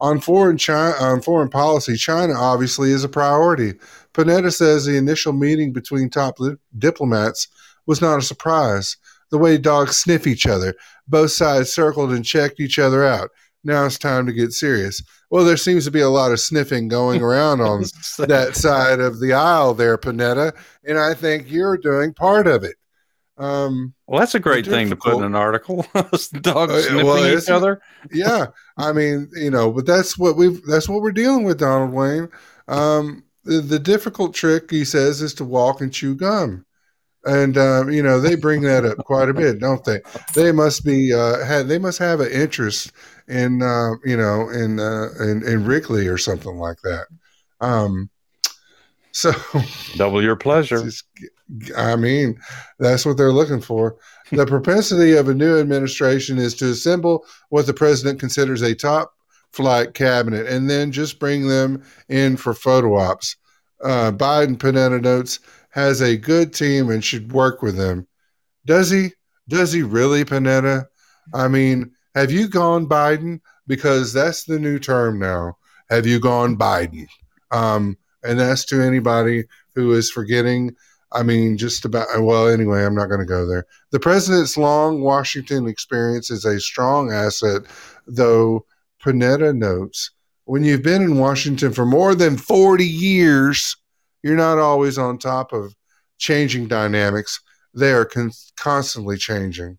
on foreign China, on foreign policy, China obviously is a priority. Panetta says the initial meeting between top li- diplomats was not a surprise. The way dogs sniff each other, both sides circled and checked each other out. Now it's time to get serious. Well, there seems to be a lot of sniffing going around on that side of the aisle there, Panetta, and I think you're doing part of it. Um, Well, that's a great thing to put in an article. Dogs Uh, sniffing well, each other. yeah, I mean, you know, but that's what we've that's what we're dealing with, Donald Wayne. Um, the, the difficult trick, he says, is to walk and chew gum, and um, you know they bring that up quite a bit, don't they? They must be uh, had they must have an interest in uh, you know in, uh, in in Wrigley or something like that. Um, so Double your pleasure. just, I mean, that's what they're looking for. The propensity of a new administration is to assemble what the president considers a top flight cabinet and then just bring them in for photo ops. Uh, Biden, Panetta notes, has a good team and should work with them. Does he? Does he really, Panetta? I mean, have you gone Biden? Because that's the new term now. Have you gone Biden? Um, and that's to anybody who is forgetting. I mean, just about, well, anyway, I'm not going to go there. The president's long Washington experience is a strong asset, though Panetta notes when you've been in Washington for more than 40 years, you're not always on top of changing dynamics. They are con- constantly changing.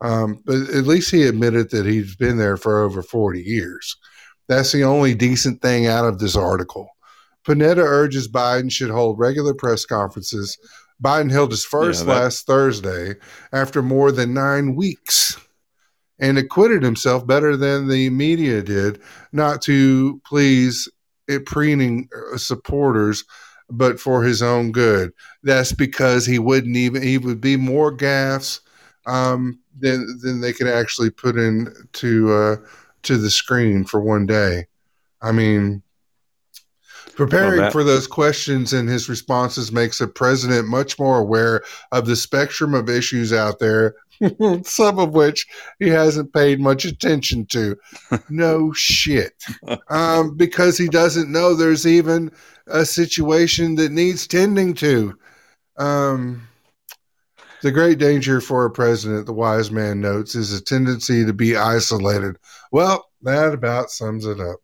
Um, but at least he admitted that he's been there for over 40 years. That's the only decent thing out of this article. Panetta urges Biden should hold regular press conferences. Biden held his first Yeah, that- last Thursday after more than nine weeks and acquitted himself better than the media did, not to please it preening uh, supporters, but for his own good. That's because he wouldn't even, he would be more gaffes um, than, than they could actually put in to, uh, to the screen for one day. I mean, Preparing Well, for those questions and his responses makes the president much more aware of the spectrum of issues out there, some of which he hasn't paid much attention to. No shit. Um, because he doesn't know there's even a situation that needs tending to. Um, the great danger for a president, the wise man notes, is a tendency to be isolated. Well, that about sums it up.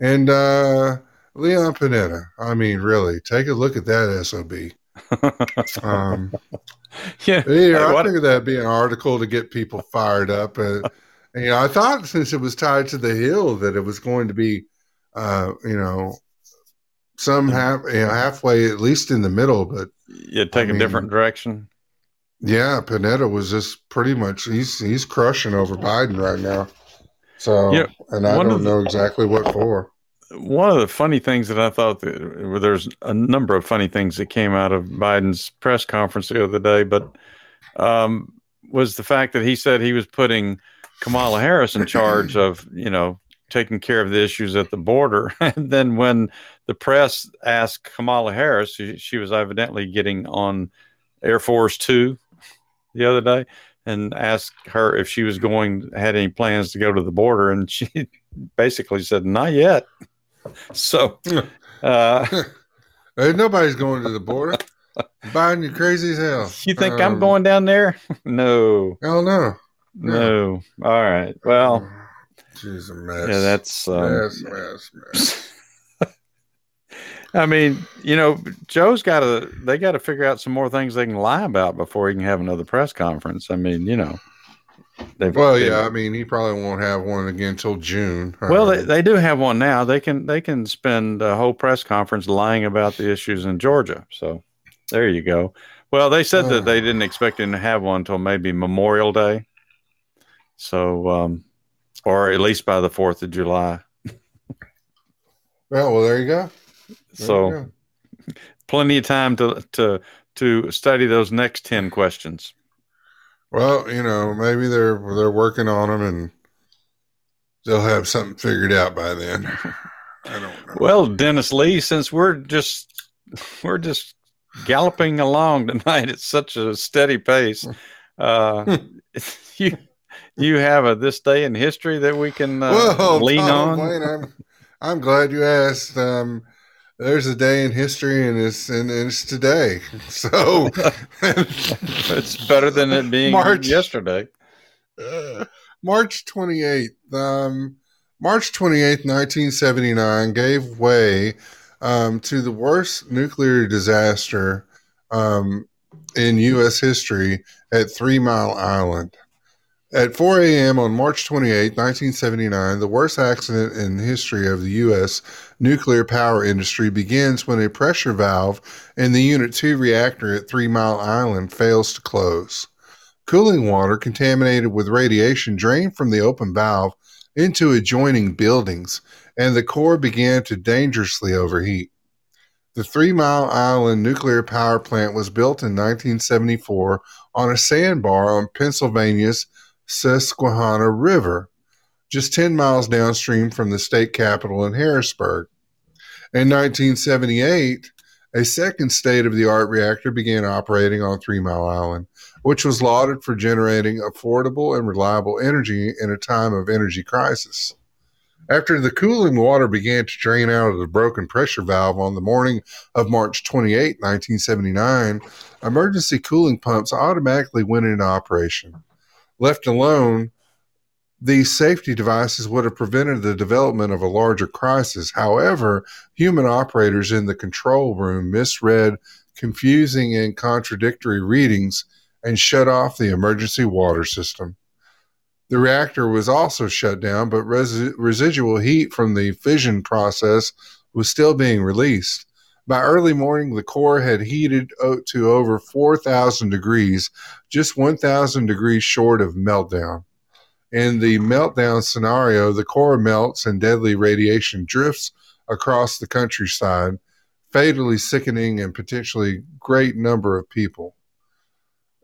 And uh, Leon Panetta, I mean, really, take a look at that SOB. Um, yeah. yeah, I What- figured that'd be an article to get people fired up. Uh, and, you know, I thought since it was tied to the Hill that it was going to be, uh, you know, some half, you know, halfway at least in the middle. But You take I a mean- different direction. yeah, Panetta was just pretty much he's he's crushing over Biden right now. So, Yeah, and I don't know exactly what for. One of the funny things that I thought that there's a number of funny things that came out of Biden's press conference the other day, but um, was the fact that he said he was putting Kamala Harris in charge of, you know, taking care of the issues at the border. And then when the press asked Kamala Harris, she, she was evidently getting on Air Force Two the other day and asked her if she was going had any plans to go to the border, and she basically said, "Not yet." So, uh, nobody's going to the border. Biden, you crazy as hell. you think I'm Um, going down there? No, Hell no. no. All right. Well, she's a mess. yeah, that's. Um, mess, mess, mess. I mean, you know, Joe's got to. They got to figure out some more things they can lie about before he can have another press conference. I mean, you know. They've, Well, they've- yeah. I mean, he probably won't have one again until June. Well, they, they do have one now. They can they can spend a whole press conference lying about the issues in Georgia. So there you go. Well, they said that they didn't expect him to have one until maybe Memorial Day. So, um, or at least by the Fourth of July. well, well, there you go. There so you go. plenty of time to to to study those next ten questions. Well, you know, maybe they're they're working on them and they'll have something figured out by then. I don't know. Well, Dennis Lee, since we're just we're just galloping along tonight at such a steady pace, Uh, you you have a this day in history that we can uh, well, lean Tom on. Wayne, I'm, I'm glad you asked. Um, there's a day in history, and it's and it's today. So it's better than it being March. yesterday. Uh, March 28th. Um, March 28th, 1979, gave way um, to the worst nuclear disaster um, in U.S. history at Three Mile Island. At 4 a.m. on March 28, 1979, the worst accident in the history of the U.S. nuclear power industry begins when a pressure valve in the Unit 2 reactor at Three Mile Island fails to close. Cooling water contaminated with radiation drained from the open valve into adjoining buildings, and the core began to dangerously overheat. The Three Mile Island nuclear power plant was built in 1974 on a sandbar on Pennsylvania's Susquehanna River, just 10 miles downstream from the state capital in Harrisburg. In 1978, a second state of the art reactor began operating on Three Mile Island, which was lauded for generating affordable and reliable energy in a time of energy crisis. After the cooling water began to drain out of the broken pressure valve on the morning of March 28, 1979, emergency cooling pumps automatically went into operation. Left alone, these safety devices would have prevented the development of a larger crisis. However, human operators in the control room misread confusing and contradictory readings and shut off the emergency water system. The reactor was also shut down, but res- residual heat from the fission process was still being released. By early morning, the core had heated to over 4,000 degrees, just 1,000 degrees short of meltdown. In the meltdown scenario, the core melts and deadly radiation drifts across the countryside, fatally sickening and potentially great number of people.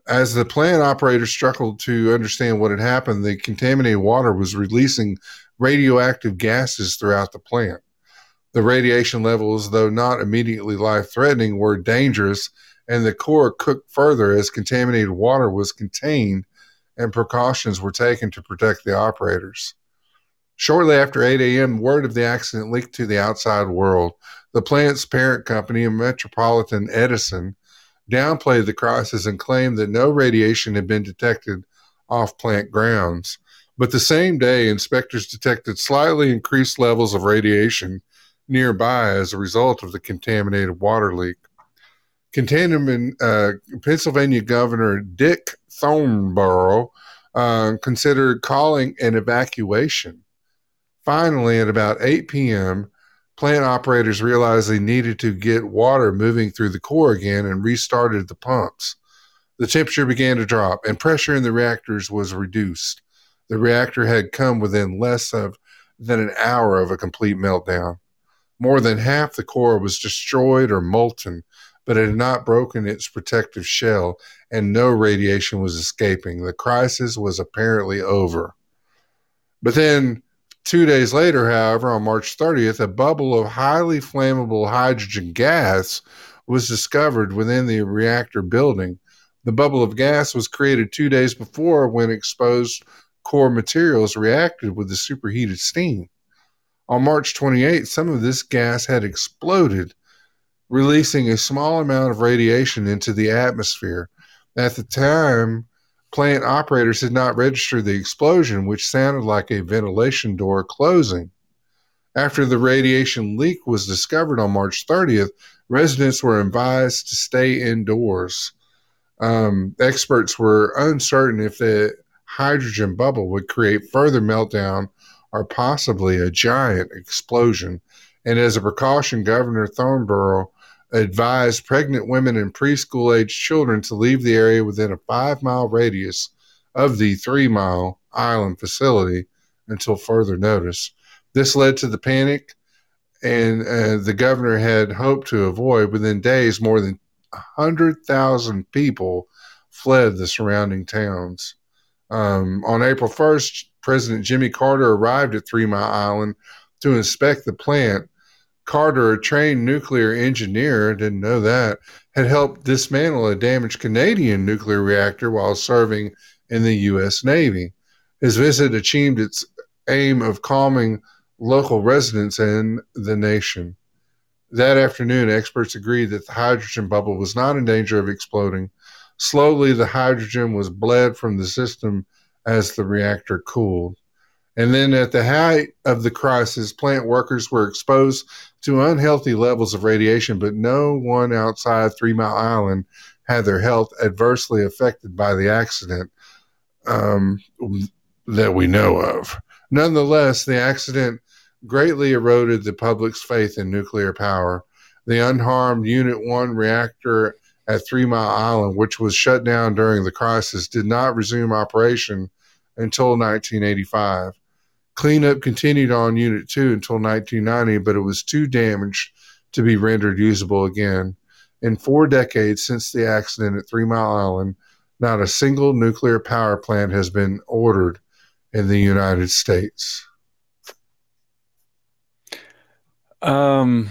As the plant operators struggled to understand what had happened, the contaminated water was releasing radioactive gases throughout the plant. The radiation levels, though not immediately life threatening, were dangerous, and the core cooked further as contaminated water was contained and precautions were taken to protect the operators. Shortly after 8 a.m., word of the accident leaked to the outside world. The plant's parent company, Metropolitan Edison, downplayed the crisis and claimed that no radiation had been detected off plant grounds. But the same day, inspectors detected slightly increased levels of radiation nearby as a result of the contaminated water leak. Containment, uh, Pennsylvania Governor Dick Thornburgh uh, considered calling an evacuation. Finally, at about 8 p.m., plant operators realized they needed to get water moving through the core again and restarted the pumps. The temperature began to drop and pressure in the reactors was reduced. The reactor had come within less of than an hour of a complete meltdown. More than half the core was destroyed or molten, but it had not broken its protective shell and no radiation was escaping. The crisis was apparently over. But then Two days later, however, on March 30th, a bubble of highly flammable hydrogen gas was discovered within the reactor building. The bubble of gas was created two days before when exposed core materials reacted with the superheated steam. On March 28th, some of this gas had exploded, releasing a small amount of radiation into the atmosphere. At the time, plant operators had not registered the explosion, which sounded like a ventilation door closing. After the radiation leak was discovered on March 30th, residents were advised to stay indoors. Um, experts were uncertain if the hydrogen bubble would create further meltdown or possibly a giant explosion. And as a precaution, Governor Thornburgh advised pregnant women and preschool age children to leave the area within a five mile radius of the three mile island facility until further notice. This led to the panic, and uh, the governor had hoped to avoid within days more than 100,000 people fled the surrounding towns. Um, on April 1st, President Jimmy Carter arrived at Three Mile Island to inspect the plant Carter, a trained nuclear engineer, didn't know that, had helped dismantle a damaged Canadian nuclear reactor while serving in the U.S. Navy. His visit achieved its aim of calming local residents and the nation. That afternoon, experts agreed that the hydrogen bubble was not in danger of exploding. Slowly, the hydrogen was bled from the system as the reactor cooled. And then at the height of the crisis, plant workers were exposed to unhealthy levels of radiation, but no one outside Three Mile Island had their health adversely affected by the accident um, that we know of. Nonetheless, the accident greatly eroded the public's faith in nuclear power. The unharmed Unit 1 reactor at Three Mile Island, which was shut down during the crisis, did not resume operation until 1985. Cleanup continued on Unit 2 until 1990, but it was too damaged to be rendered usable again. In four decades since the accident at Three Mile Island, not a single nuclear power plant has been ordered in the United States. Um,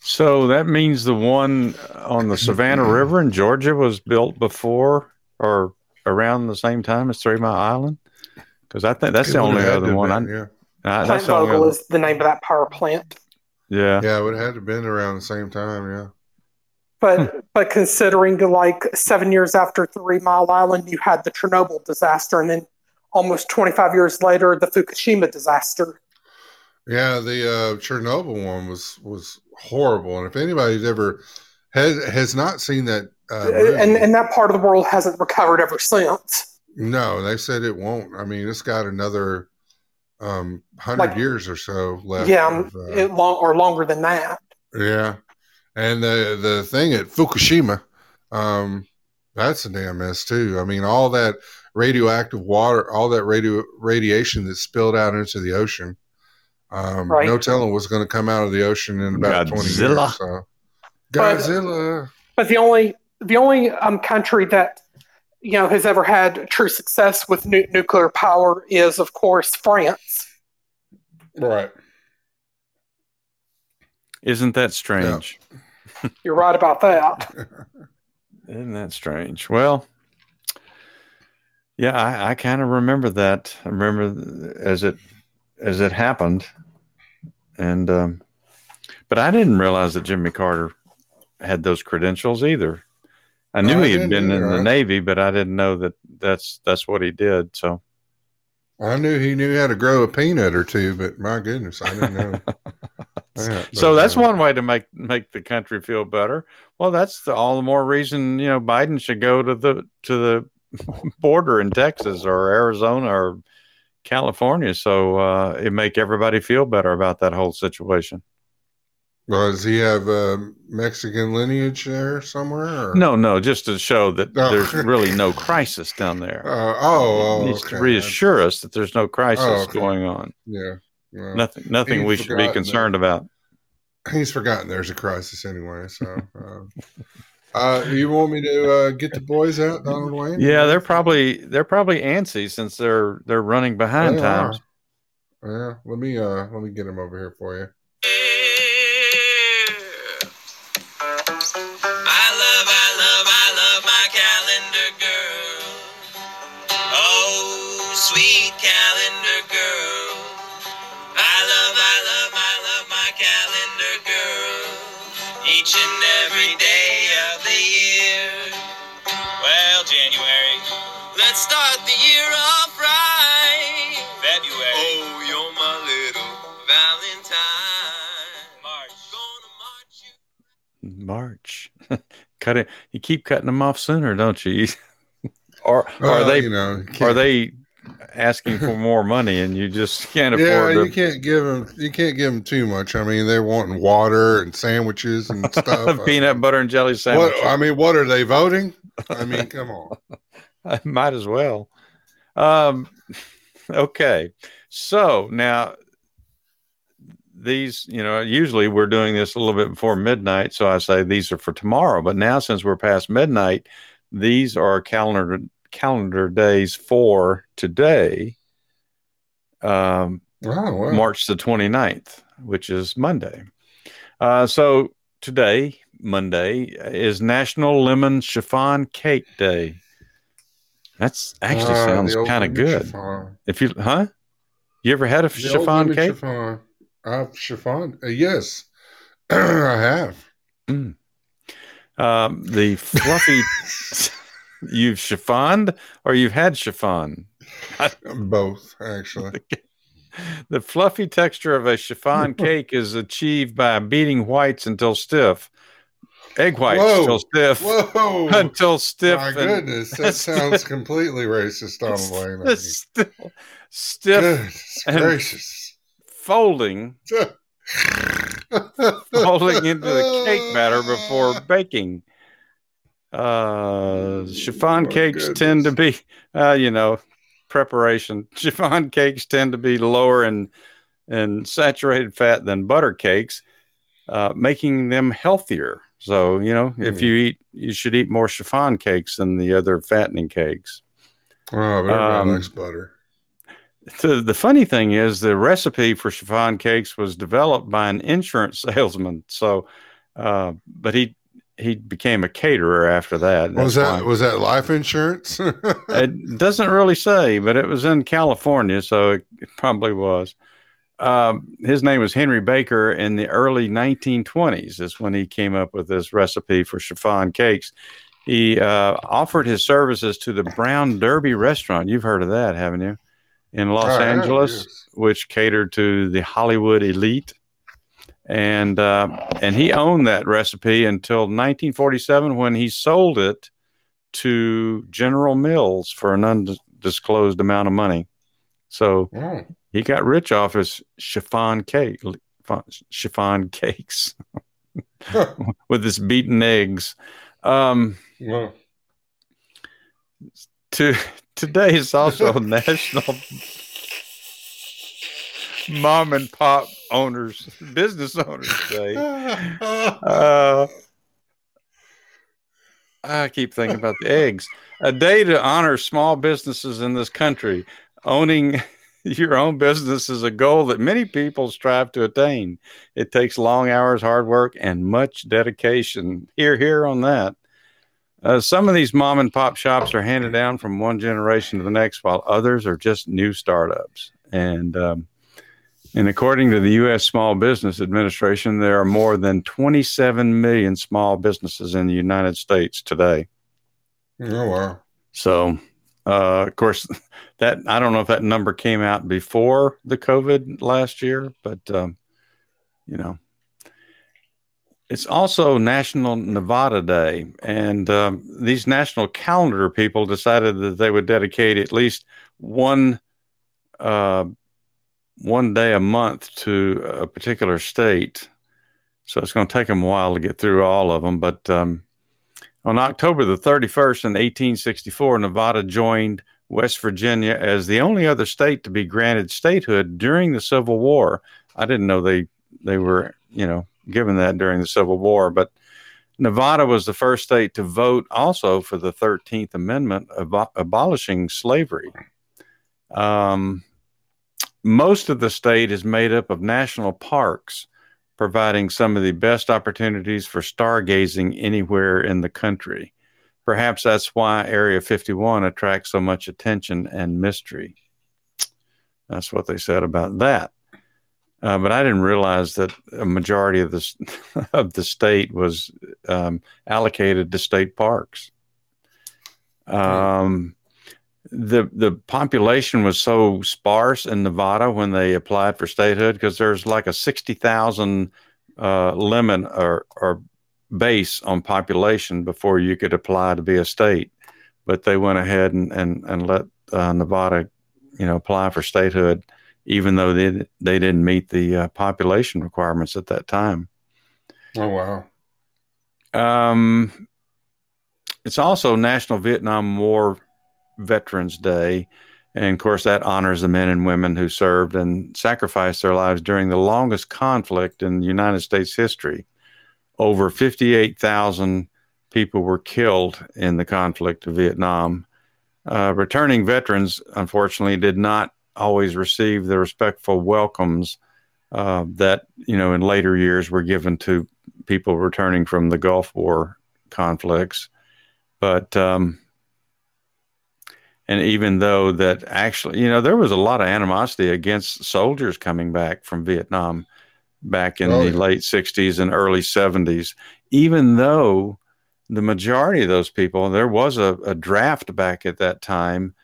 so that means the one on the Savannah River in Georgia was built before or around the same time as Three Mile Island? Because I think that's It the only other to one. I, been, yeah. uh, Plant that's the Vogtle is the name of that power plant. yeah. Yeah, it would have had to been around the same time, yeah. But but considering like seven years after Three Mile Island, you had the Chernobyl disaster, and then almost 25 years later, the Fukushima disaster. Yeah, the uh, Chernobyl one was was horrible, and if anybody's ever has has not seen that, uh, and and that part of the world hasn't recovered ever since. No, they said it won't. I mean, it's got another um, hundred Like- years or so left. Yeah, um, of, uh, it long or longer than that. yeah, and the the thing at Fukushima, um, that's a damn mess too. I mean, all that radioactive water, all that radio radiation that spilled out into the ocean. Um, Right. No telling what's going to come out of the ocean in about twenty years. So. But- Godzilla. But the only the only um, country that you know has ever had true success with nu- nuclear power is, of course, France. Right. Isn't that strange? You're right about that. Isn't that strange? Well, yeah, I, I kind of remember that. I remember as it as it happened, and um, but I didn't realize that Jimmy Carter had those credentials either. I knew No, I he had been in the Navy, but I didn't know that that's that's what he did. So I knew he knew how to grow a peanut or two, but my goodness, I didn't know. so that's uh, one way to make make the country feel better. Well, that's the, all the more reason you know Biden should go to the to the border in Texas or Arizona or California, so uh, it make everybody feel better about that whole situation. Well, does he have a Mexican lineage there somewhere? Or? No, no, just to show that Oh. there's really no crisis down there. Uh, oh, oh, needs to reassure us that there's no crisis Oh, okay. going on. Yeah. Well, Nothing, nothing we should be concerned about. he's forgotten there's a crisis anyway. So, uh, uh, you want me to uh, get the boys out, Donald Wayne? Yeah, they're probably they're probably antsy since they're they're running behind They times. are. Yeah, let me uh, let me get him over here for you. Start the year off right. February, oh, you're my little Valentine. March, gonna march you. March. Cut it. You keep cutting them off sooner, don't you? or are Well, they You know, are they asking for more money and you just can't afford? Yeah, afford you to can't give them. You can't give them too much. I mean, they're wanting water and sandwiches and stuff. peanut butter and jelly sandwich? What I mean, what are they voting? I mean, come on. I might as well. Um, okay. So now these, you know, usually we're doing this a little bit before midnight. So I say these are for tomorrow. But now since we're past midnight, these are calendar calendar days for today. Um, Oh, wow. March the 29th, which is Monday. Uh, so today, Monday, is National Lemon Chiffon Cake Day. That's actually Ah, sounds kind of good. chiffon. If you, huh? You ever had a The chiffon cake? Chiffon. Uh, chiffon? Uh, yes, I have. Um, the fluffy, you've chiffoned or you've had chiffon? Both, actually. The fluffy texture of a chiffon cake is achieved by beating whites until stiff, egg whites Whoa. until stiff, Whoa! until stiff. My goodness, that sounds completely racist on the way. still, stiff Goodness and- gracious. folding, folding into the cake batter before baking. Uh, chiffon My cakes tend to be, uh, you know, preparation. Chiffon cakes tend to be lower in in saturated fat than butter cakes, uh, making them healthier. So, you know, if Hmm. you eat, you should eat more chiffon cakes than the other fattening cakes. Oh, everybody Um, likes butter. The, the funny thing is, the recipe for chiffon cakes was developed by an insurance salesman. So, uh, but he he became a caterer after that. Was that why- was that life insurance? it doesn't really say, but it was in California, so it, it probably was. Um, his name was Henry Baker in the early 1920s, is when he came up with this recipe for chiffon cakes. He uh, offered his services to the Brown Derby restaurant. You've heard of that, haven't you? In Los I Angeles, yes. which catered to the Hollywood elite. And uh, and he owned that recipe until 1947 when he sold it to General Mills for an undisclosed amount of money. So Oh, he got rich off his chiffon cake, chiffon cakes with his beaten eggs. Um, well, to today is also National Mom and Pop Owners Business Owners Day. Uh, I keep thinking about the eggs. A day to honor small businesses in this country. Owning your own business is a goal that many people strive to attain. It takes long hours, hard work, and much dedication. Here, here on that. Uh, some of these mom and pop shops are handed down from one generation to the next, while others are just new startups. And um, and according to the U.S. Small Business Administration, there are more than 27 million small businesses in the United States today. oh wow. So, uh, of course, that I don't know if that number came out before the COVID last year, but um, you know, it's also National Nevada Day, and um, these national calendar people decided that they would dedicate at least one uh, one day a month to a particular state. So it's going to take them a while to get through all of them, but. Um, on October the 31st in 1864, Nevada joined West Virginia as the only other state to be granted statehood during the Civil War. I didn't know they they were, you know, given that during the Civil War, but Nevada was the first state to vote also for the 13th Amendment abo- abolishing slavery. Um, most of the state is made up of national parks providing some of the best opportunities for stargazing anywhere in the country. Perhaps that's why Area 51 attracts so much attention and mystery. That's what they said about that. Uh, but I didn't realize that a majority of the of the state was um, allocated to state parks. Um, the the population was so sparse in Nevada when they applied for statehood because there's like a sixty thousand uh, limit or or base on population before you could apply to be a state, but they went ahead and and and let uh, Nevada, you know, apply for statehood, even though they they didn't meet the uh, population requirements at that time. Oh wow. Um, it's also National Vietnam War Veterans Day. And of course, that honors the men and women who served and sacrificed their lives during the longest conflict in the United States history. Over 58,000 people were killed in the conflict of Vietnam. Uh, returning veterans, unfortunately, did not always receive the respectful welcomes uh, that you know in later years were given to people returning from the Gulf War conflicts. But um, and even though that actually, you know, there was a lot of animosity against soldiers coming back from Vietnam back in Oh, the yeah. late 60s and early 70s, even though the majority of those people, there was a, a draft back at that time.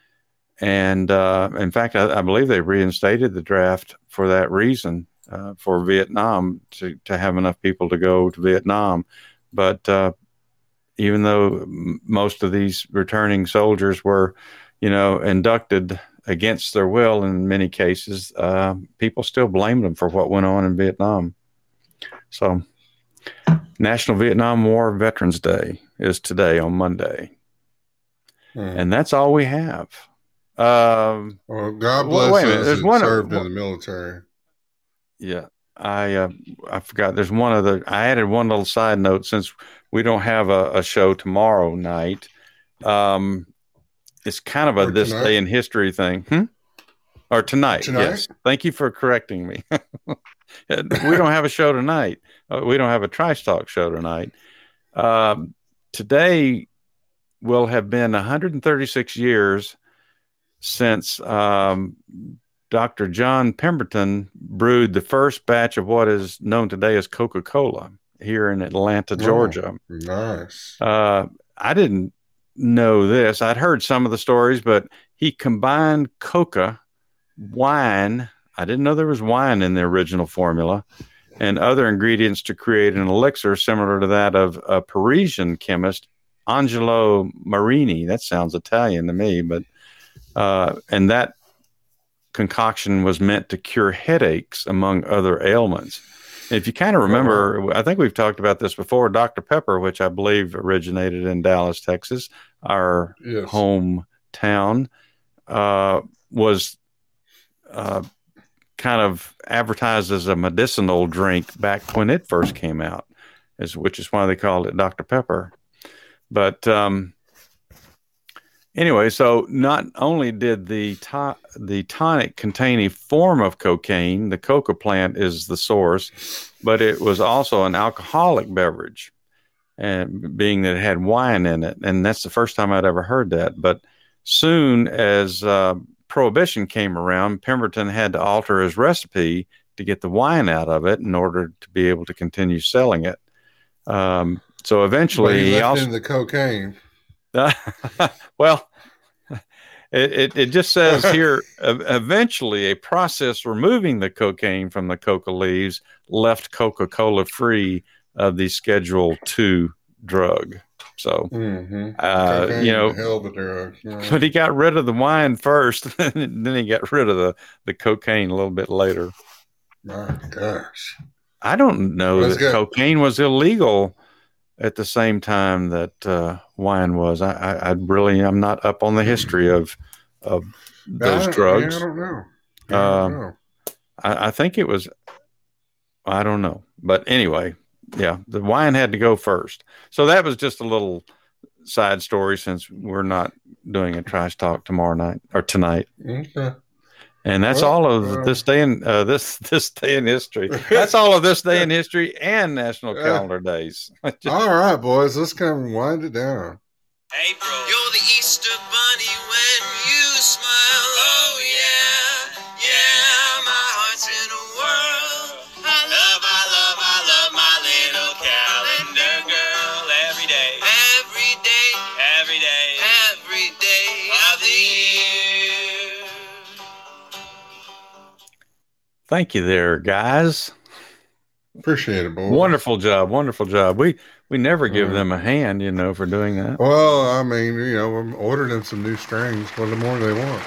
And uh, in fact, I, I believe they reinstated the draft for that reason uh, for Vietnam to, to have enough people to go to Vietnam. But uh, even though m- most of these returning soldiers were, you know, inducted against their will in many cases, uh, people still blamed them for what went on in Vietnam. So, National Vietnam War Veterans Day is today on Monday, Hmm. and that's all we have. Um, Well, God bless minute, those there's one- served in the military. Yeah, I uh, I forgot. There's one other. I added one little side note since we don't have a, a show tomorrow night. Um, it's kind of a Or this tonight? day in history thing. Hmm? Or tonight, Tonight? Yes. Thank you for correcting me. we don't have a show tonight. Uh, we don't have a Trice Talk show tonight. Um, today will have been 136 years since um, Dr. John Pemberton brewed the first batch of what is known today as Coca Cola here in Atlanta, Wow. Georgia. Nice. Uh, I didn't know this. I'd heard some of the stories, but he combined coca, wine. I didn't know there was wine in the original formula, and other ingredients to create an elixir similar to that of a Parisian chemist, Angelo Marini. That sounds Italian to me, but uh, and that concoction was meant to cure headaches among other ailments. If you kind of remember, I think we've talked about this before. Dr. Pepper, which I believe originated in Dallas, Texas, our Yes. hometown, uh, was uh, kind of advertised as a medicinal drink back when it first came out, is which is why they called it Dr. Pepper. But um, anyway, so not only did the to- the tonic contain a form of cocaine, the coca plant is the source, but it was also an alcoholic beverage, and being that it had wine in it, and that's the first time I'd ever heard that. But soon as uh, prohibition came around, Pemberton had to alter his recipe to get the wine out of it in order to be able to continue selling it. Um, so But eventually, he he left also in the cocaine. well, it, it, it just says here eventually a process removing the cocaine from the coca leaves left Coca Cola free of the Schedule 2 drug. So, Mm-hmm. uh, you know, drug. Yeah. but he got rid of the wine first, then he got rid of the, the cocaine a little bit later. My gosh. I don't know Let's that go. cocaine was illegal at the same time that uh, wine was. I, I, I really am not up on the history of of those don't- drugs. I don't know. I don't know. I, I think it was. I don't know, but anyway, yeah, the wine had to go first. So that was just a little side story since we're not doing a Trice Talk tomorrow night or tonight. Okay. And that's Well, all of this day in uh, this this day in history. That's all of this day in history and National Calendar Days. Just- All right, boys. Let's kind of wind it down. April. You're the Easter Thank you, there, guys. Appreciate it, boy. Wonderful job, wonderful job. We we never give Mm. them a hand, you know, for doing that. Well, I mean, you know, I'm ordering them some new strings. What the more they want?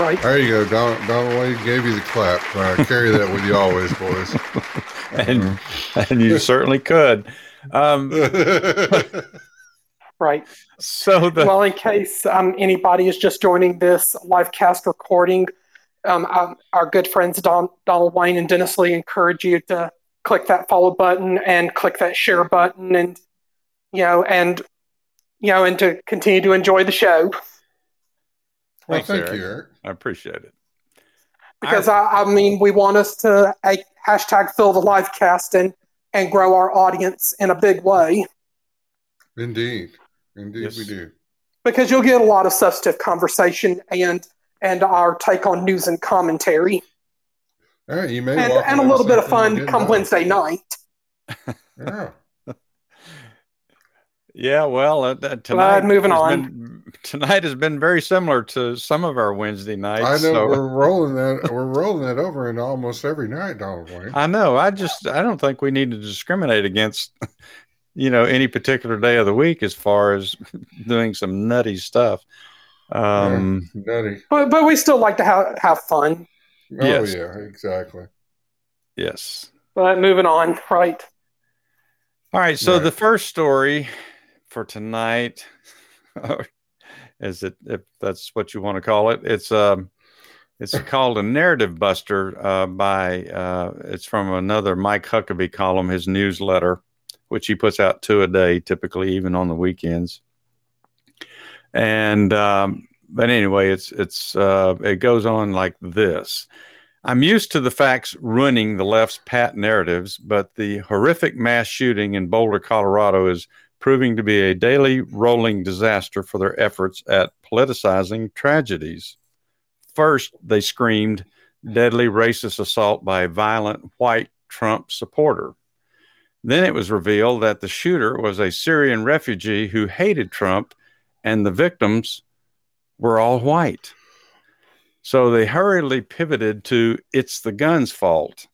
Right. There you go. Donald, Donald Wayne gave you the clap. Uh, carry that with you always, boys. and and you certainly could. Um, Right. so the well, in case um, anybody is just joining this live cast recording, um, um, our good friends Don, Donald Wayne and Dennis Lee encourage you to click that follow button and click that share button, and you know, and you know, and to continue to enjoy the show. well, Thanks, thank Eric. you, Eric. I appreciate it. because I, I mean we want us to a, hashtag fill the live cast and and grow our audience in a big way Indeed. Indeed, Yes. we do. because you'll get a lot of substantive conversation and and our take on news and commentary All right, you may and, and a little bit of fun come know. Wednesday night. Yeah. Yeah, well, uh, uh, tonight moving on. been- tonight has been very similar to some of our Wednesday nights. I know so- we're rolling that we're rolling that over into almost every night, don't we? I know. I just I don't think we need to discriminate against you know any particular day of the week as far as doing some nutty stuff. Um Nutty. But but we still like to have have fun. Oh Yes. yeah, exactly. yes. But moving on, right? All right, so Right. the first story for tonight is it if that's what you want to call it. It's um it's called a narrative buster uh, by uh, it's from another Mike Huckabee column, his newsletter, which he puts out two a day, typically even on the weekends. And um, but anyway, it's it's uh, it goes on like this. I'm used to the facts ruining the left's pat narratives, but the horrific mass shooting in Boulder, Colorado is proving to be a daily rolling disaster for their efforts at politicizing tragedies. First, they screamed deadly racist assault by a violent white Trump supporter. Then it was revealed that the shooter was a Syrian refugee who hated Trump, and the victims were all white. So they hurriedly pivoted to it's the gun's fault,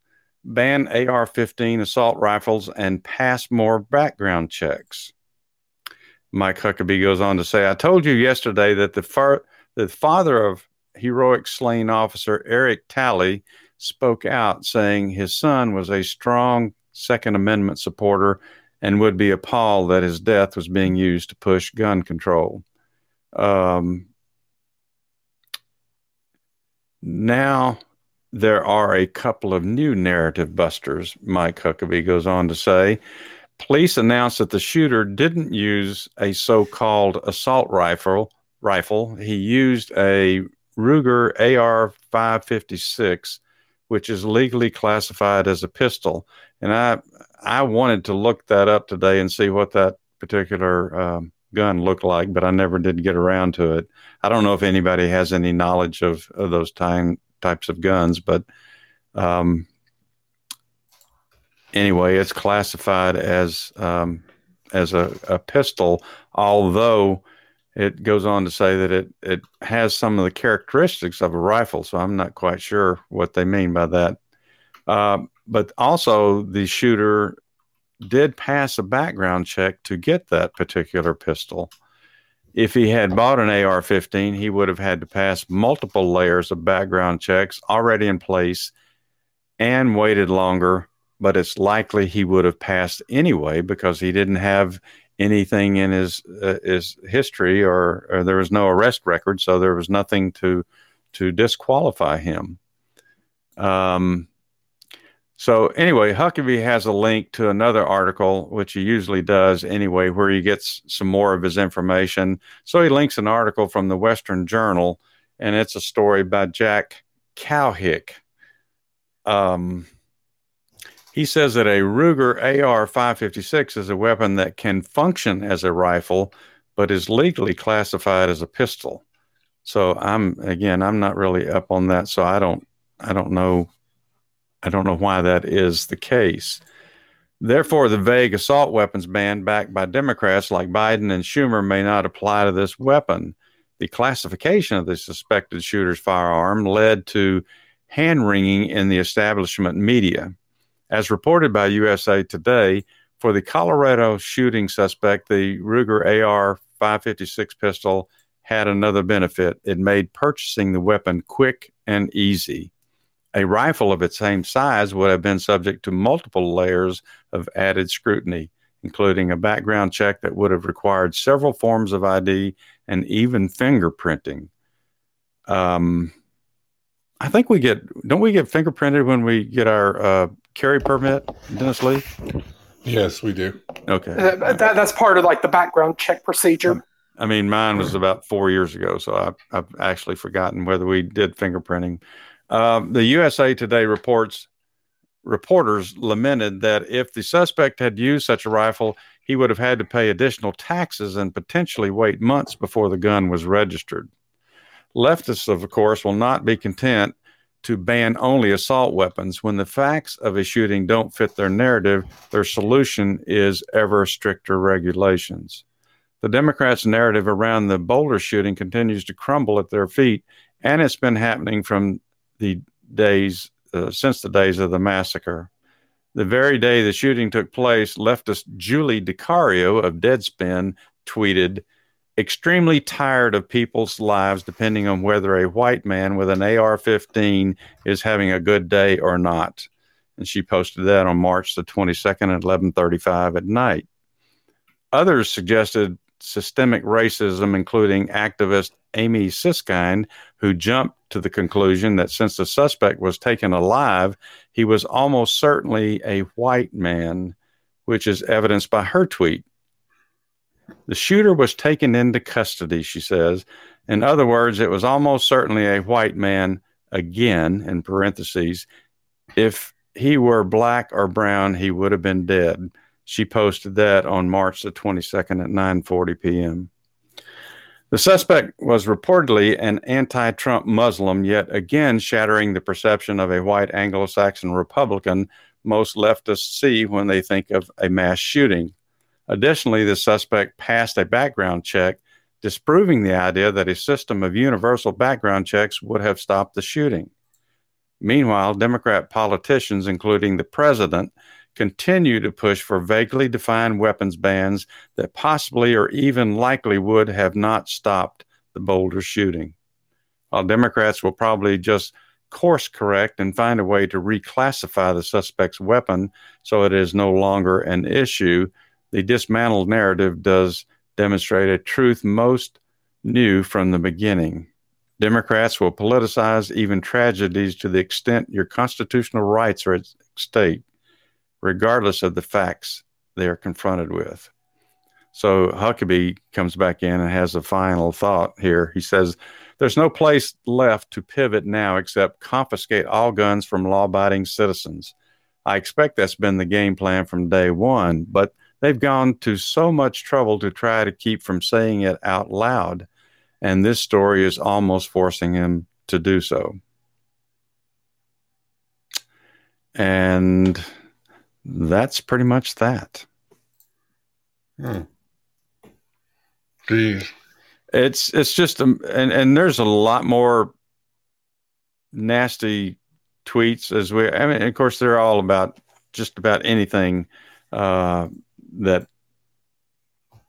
ban AR 15 assault rifles, and pass more background checks. Mike Huckabee goes on to say, I told you yesterday that the, the father of heroic slain officer Eric Talley spoke out, saying his son was a strong Second Amendment supporter and would be appalled that his death was being used to push gun control. Um, now there are a couple of new narrative busters, Mike Huckabee goes on to say. Police announced that the shooter didn't use a so-called assault rifle. Rifle. He used a Ruger AR-556, which is legally classified as a pistol. And I I wanted to look that up today and see what that particular um, gun looked like, but I never did get around to it. I don't know if anybody has any knowledge of, of those time, types of guns, but um, anyway, it's classified as um, as a, a pistol, although it goes on to say that it, it has some of the characteristics of a rifle. So I'm not quite sure what they mean by that. Um, but also, the shooter did pass a background check to get that particular pistol. If he had bought an AR 15, he would have had to pass multiple layers of background checks already in place and waited longer. But it's likely he would have passed anyway because he didn't have anything in his uh, his history or, or there was no arrest record, so there was nothing to to disqualify him. Um, so anyway, Huckabee has a link to another article, which he usually does anyway, where he gets some more of his information. So he links an article from the Western Journal, and it's a story by Jack Cowhick. Um, he says that a Ruger AR 556 is a weapon that can function as a rifle, but is legally classified as a pistol. So I'm again, I'm not really up on that. So I don't, I don't know, I don't know why that is the case. Therefore, the vague assault weapons ban backed by Democrats like Biden and Schumer may not apply to this weapon. The classification of the suspected shooter's firearm led to hand wringing in the establishment media. As reported by USA Today, for the Colorado shooting suspect, the Ruger AR 556 pistol had another benefit. It made purchasing the weapon quick and easy. A rifle of its same size would have been subject to multiple layers of added scrutiny, including a background check that would have required several forms of ID and even fingerprinting. Um, I think we get don't we get fingerprinted when we get our uh, carry permit, Dennis Lee? Yes, we do. Okay. Uh, that, that's part of like the background check procedure. I mean, mine was about four years ago, so I, I've actually forgotten whether we did fingerprinting. Um, the USA Today reports reporters lamented that if the suspect had used such a rifle, he would have had to pay additional taxes and potentially wait months before the gun was registered. Leftists, of course, will not be content to ban only assault weapons. When the facts of a shooting don't fit their narrative, their solution is ever stricter regulations. The Democrats' narrative around the Boulder shooting continues to crumble at their feet, and it's been happening from the days uh, since the days of the massacre. The very day the shooting took place, leftist Julie DiCaro of Deadspin tweeted, extremely tired of people's lives depending on whether a white man with an AR 15 is having a good day or not. And she posted that on March the 22nd at 11:35 at night. Others suggested systemic racism, including activist Amy Siskind, who jumped to the conclusion that since the suspect was taken alive, he was almost certainly a white man, which is evidenced by her tweet. The shooter was taken into custody, she says. In other words, it was almost certainly a white man, again, in parentheses. If he were black or brown, he would have been dead. She posted that on March the 22nd at 9:40 p.m. The suspect was reportedly an anti-Trump Muslim, yet again shattering the perception of a white Anglo-Saxon Republican most leftists see when they think of a mass shooting. Additionally, the suspect passed a background check, disproving the idea that a system of universal background checks would have stopped the shooting. Meanwhile, Democrat politicians, including the president, continue to push for vaguely defined weapons bans that possibly or even likely would have not stopped the Boulder shooting. While Democrats will probably just course correct and find a way to reclassify the suspect's weapon so it is no longer an issue, the dismantled narrative does demonstrate a truth most knew from the beginning. Democrats will politicize even tragedies to the extent your constitutional rights are at stake, regardless of the facts they are confronted with. So Huckabee comes back in and has a final thought here. He says, There's no place left to pivot now except confiscate all guns from law abiding citizens. I expect that's been the game plan from day one, but they've gone to so much trouble to try to keep from saying it out loud. And this story is almost forcing him to do so. And that's pretty much that. Hmm. Geez. It's it's just um, and and there's a lot more nasty tweets as we. I mean, of course, they're all about just about anything uh, that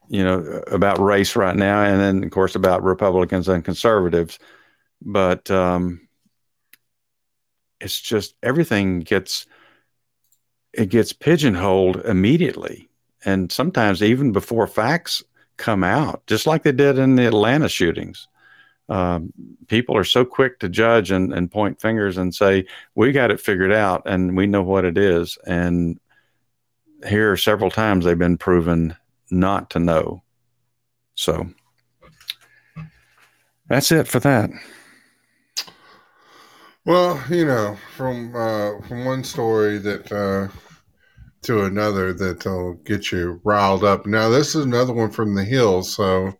you know about race right now, and then of course about Republicans and conservatives. But um, it's just everything gets it gets pigeonholed immediately, and sometimes even before facts come out, just like they did in the Atlanta shootings. Um, people are so quick to judge and, and point fingers and say, we got it figured out and we know what it is. And here, several times, they've been proven not to know. So that's it for that. Well, you know, from uh, from one story that uh, to another that'll get you riled up. Now, this is another one from the hills, so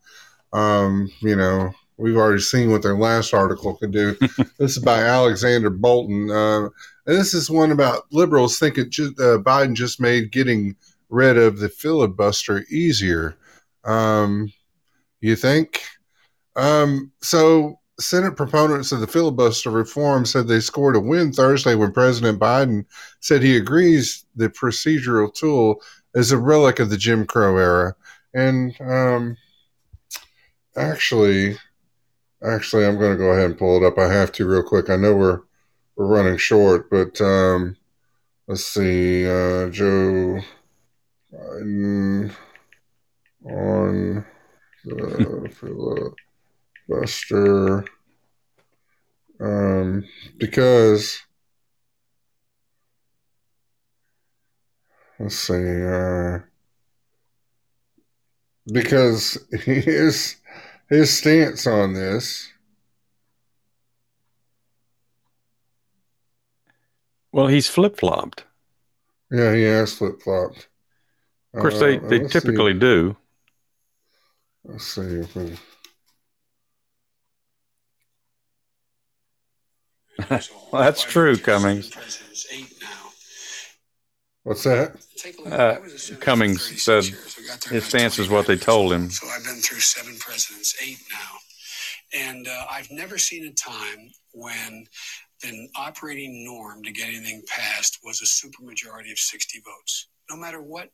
um, you know we've already seen what their last article could do. this is by Alexander Bolton, uh, and this is one about liberals think it just, uh, Biden just made getting rid of the filibuster easier. Um, you think? Um, so Senate proponents of the filibuster reform said they scored a win Thursday when President Biden said he agrees the procedural tool is a relic of the Jim Crow era. And um, actually, actually, I'm going to go ahead and pull it up. I have to real quick. I know we're we're running short, but um, let's see. Uh, Joe Biden on the filibuster um, because let's see, uh, because his his stance on this Well, he's flip flopped. Yeah, he has flip flopped. Of course, they, Uh, they let's see. typically do. Let's see if we, Well, that's true, Cummings. what's that? Uh, Cummings said his stance is what they told him. So I've been through seven presidents, eight now. And uh, I've never seen a time when the operating norm to get anything passed was a supermajority of 60 votes. No matter what,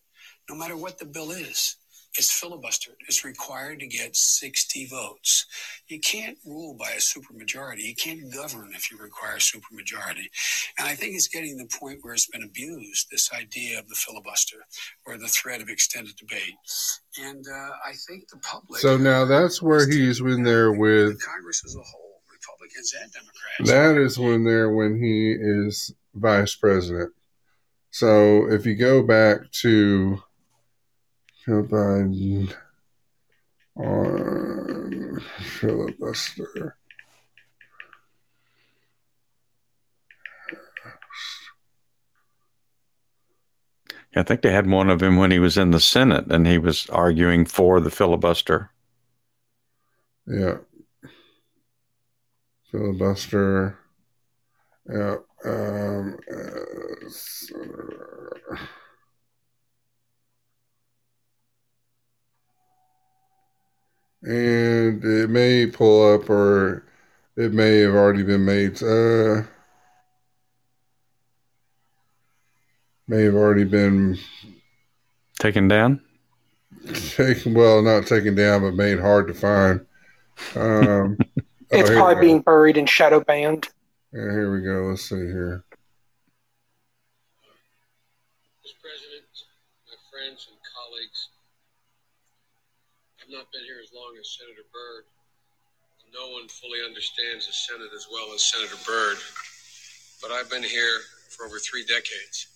no matter what the bill is, it's filibustered. It's required to get 60 votes. You can't rule by a supermajority. You can't govern if you require a supermajority. And I think it's getting to the point where it's been abused, this idea of the filibuster or the threat of extended debate. And uh, I think the public. So now that's where he's in there with. Congress as a whole, Republicans and Democrats. That is when there when he is vice president. So if you go back to Biden on filibuster. I think they had one of him when he was in the Senate and he was arguing for the filibuster. Yeah. Filibuster. Yeah. Um, uh, and it may pull up or it may have already been made. Uh, may have already been Taken down? taken, well, not taken down, but made hard to find. Um, oh, It's here we probably being buried in shadow banned. Yeah, here we go. Let's see here. Mr. President, my friends and colleagues, I've not been here as long as Senator Byrd. No one fully understands the Senate as well as Senator Byrd, but I've been here for over three decades.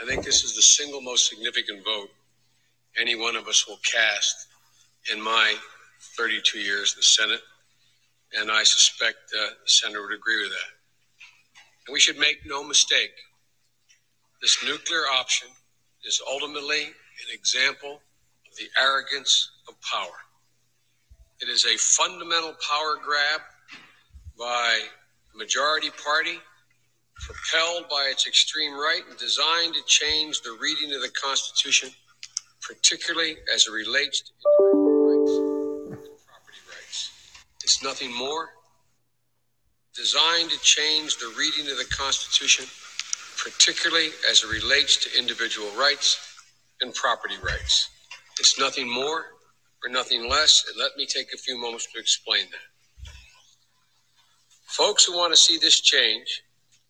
I think this is the single most significant vote any one of us will cast in my 32 years in the Senate, and I suspect uh, the Senator would agree with that. And we should make no mistake this nuclear option is ultimately an example the arrogance of power. It is a fundamental power grab by the majority party, propelled by its extreme right and designed to change the reading of the Constitution, particularly as it relates to individual rights and property rights. It's nothing more. Designed to change the reading of the Constitution, particularly as it relates to individual rights and property rights. It's nothing more or nothing less, and let me take a few moments to explain that. Folks who want to see this change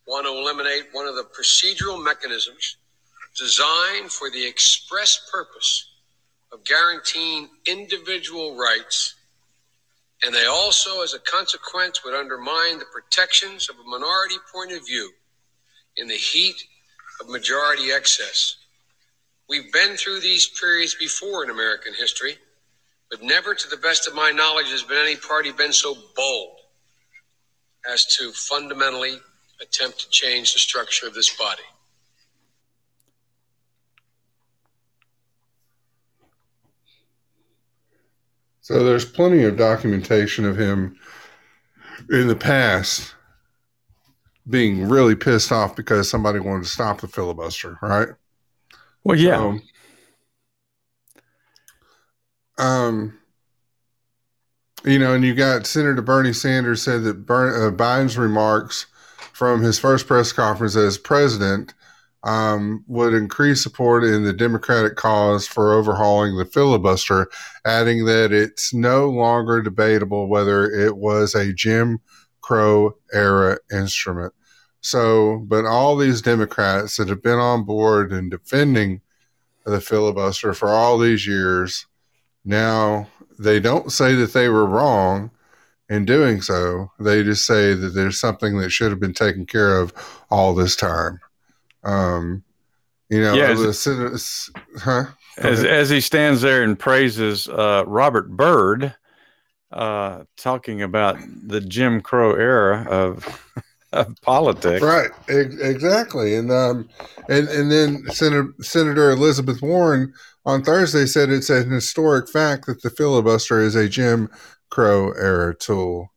want to eliminate one of the procedural mechanisms designed for the express purpose of guaranteeing individual rights, and they also, as a consequence, would undermine the protections of a minority point of view in the heat of majority excess. We've been through these periods before in American history, but never, to the best of my knowledge, has been any party been so bold as to fundamentally attempt to change the structure of this body. So there's plenty of documentation of him in the past being really pissed off because somebody wanted to stop the filibuster, right? Well, yeah. So, um, you know, and you got Senator Bernie Sanders said that Ber- uh, Biden's remarks from his first press conference as president um, would increase support in the Democratic cause for overhauling the filibuster, adding that it's no longer debatable whether it was a Jim Crow era instrument. So, but all these Democrats that have been on board and defending the filibuster for all these years, now they don't say that they were wrong in doing so. They just say that there's something that should have been taken care of all this time. Um, you know, Yeah, the citizens, huh? As, as he stands there and praises uh, Robert Byrd, uh, talking about the Jim Crow era of of politics. Right, ex- exactly, and um, and and then Senator Senator Elizabeth Warren on Thursday said it's an historic fact that the filibuster is a Jim Crow era tool,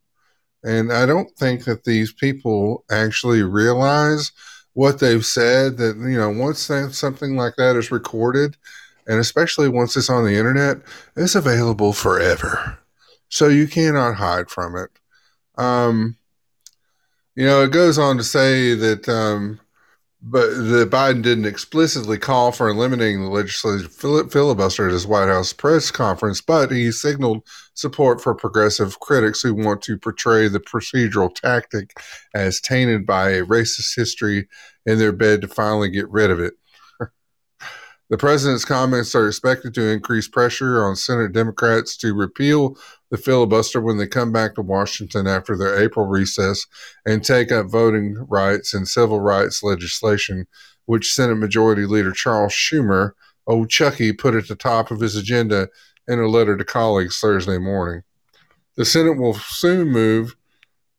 and I don't think that these people actually realize what they've said. That you know, once something like that is recorded, and especially once it's on the internet, it's available forever, so you cannot hide from it. Um, you know, it goes on to say that, um, but that Biden didn't explicitly call for eliminating the legislative fili- filibuster at his White House press conference, but he signaled support for progressive critics who want to portray the procedural tactic as tainted by a racist history in their bid to finally get rid of it. The president's comments are expected to increase pressure on Senate Democrats to repeal the filibuster when they come back to Washington after their April recess and take up voting rights and civil rights legislation, which Senate Majority Leader Charles Schumer, old Chucky, put at the top of his agenda in a letter to colleagues Thursday morning. The Senate will soon move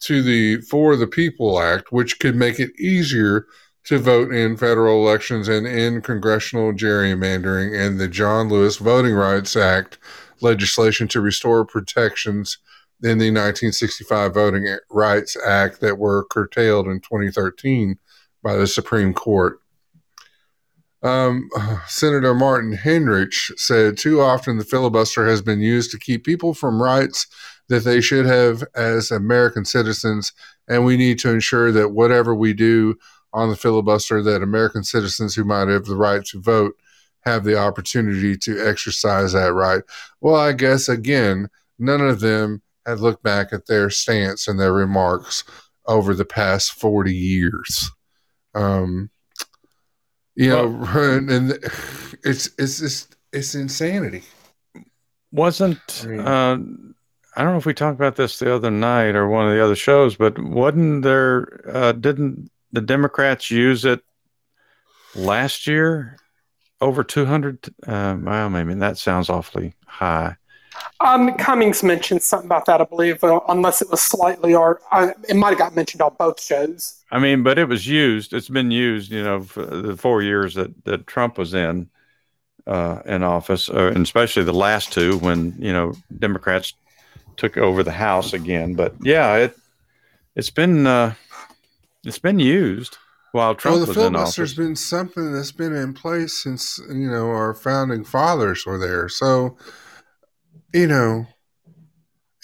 to the For the People Act, which could make it easier to vote in federal elections and in congressional gerrymandering, and the John Lewis Voting Rights Act legislation to restore protections in the 1965 Voting Rights Act that were curtailed in 2013 by the Supreme Court. Um, Senator Martin Heinrich said, Too often the filibuster has been used to keep people from rights that they should have as American citizens, and we need to ensure that whatever we do on the filibuster, that American citizens who might have the right to vote have the opportunity to exercise that right. Well, I guess again, none of them had looked back at their stance and their remarks over the past 40 years. Um, you know, and it's it's just it's insanity. Wasn't I mean- uh, I don't know if we talked about this the other night or one of the other shows, but wasn't there uh, didn't the Democrats use it last year? Over two hundred. Uh, well, maybe that sounds awfully high. Um, Cummings mentioned something about that, I believe, uh, unless it was slightly, or uh, it might have got mentioned on both shows. I mean, but it was used. It's been used, you know, for the four years that, that Trump was in uh, in office, uh, and especially the last two when you know Democrats took over the House again. But yeah, it it's been uh, it's been used while Trump well, the was filibuster's been something that's been in place since you know our founding fathers were there. So, you know,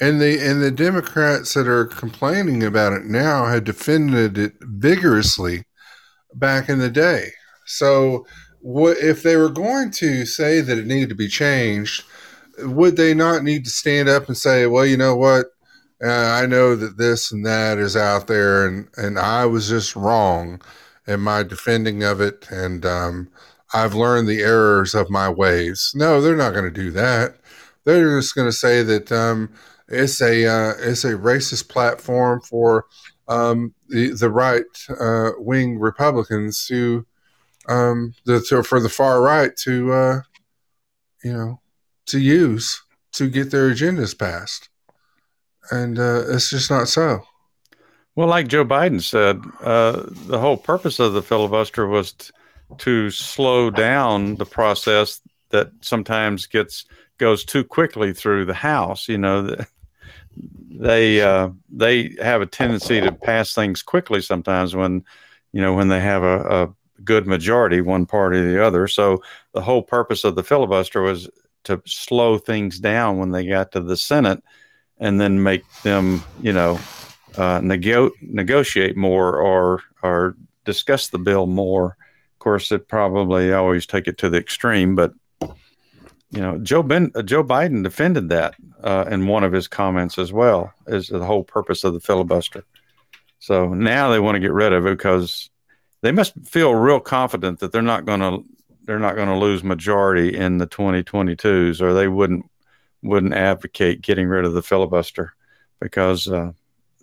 and the and the Democrats that are complaining about it now had defended it vigorously back in the day. So, what if they were going to say that it needed to be changed? Would they not need to stand up and say, "Well, you know what? I know that this and that is out there, and and I was just wrong in my defending of it, and um, I've learned the errors of my ways." No, they're not going to do that. They're just going to say that um, it's a uh, it's a racist platform for um, the the right uh, wing Republicans to um, the to, for the far right to uh, you know to use to get their agendas passed, and uh, it's just not so. Well, like Joe Biden said, uh, the whole purpose of the filibuster was t- to slow down the process that sometimes gets goes too quickly through the House. You know, they uh, they have a tendency to pass things quickly sometimes when you know when they have a, a good majority, one party or the other. So the whole purpose of the filibuster was to slow things down when they got to the Senate, and then make them, you know, uh, nego- negotiate more or or discuss the bill more. Of course, it probably always take it to the extreme, but you know, Joe ben, uh, Joe Biden defended that uh, in one of his comments as well as the whole purpose of the filibuster. So now they want to get rid of it because they must feel real confident that they're not going to they're not going to lose majority in the 2022s, or they wouldn't wouldn't advocate getting rid of the filibuster because uh,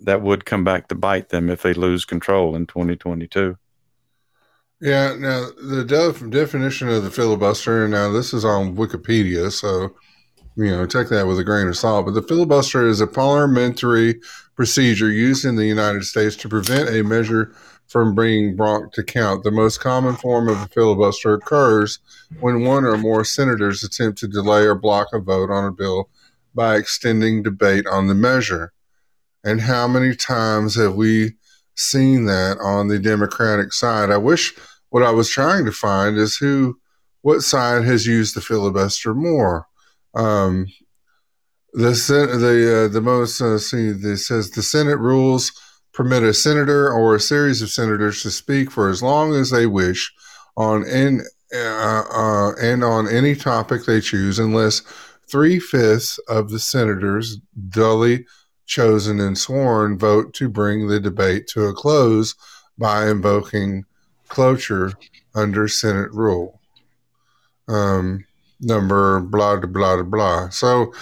that would come back to bite them if they lose control in 2022. Yeah. Now the def- definition of the filibuster. Now this is on Wikipedia, so you know, take that with a grain of salt. But the filibuster is a parliamentary procedure used in the United States to prevent a measure from being brought to count. The most common form of a filibuster occurs when one or more senators attempt to delay or block a vote on a bill by extending debate on the measure. And how many times have we seen that on the Democratic side? I wish what I was trying to find is who, what side has used the filibuster more. Um, the the uh, the most uh, see this says the Senate rules permit a senator or a series of senators to speak for as long as they wish on in, uh, uh, and on any topic they choose, unless three fifths of the senators duly chosen and sworn vote to bring the debate to a close by invoking cloture under Senate rule. Um, number blah blah blah blah. So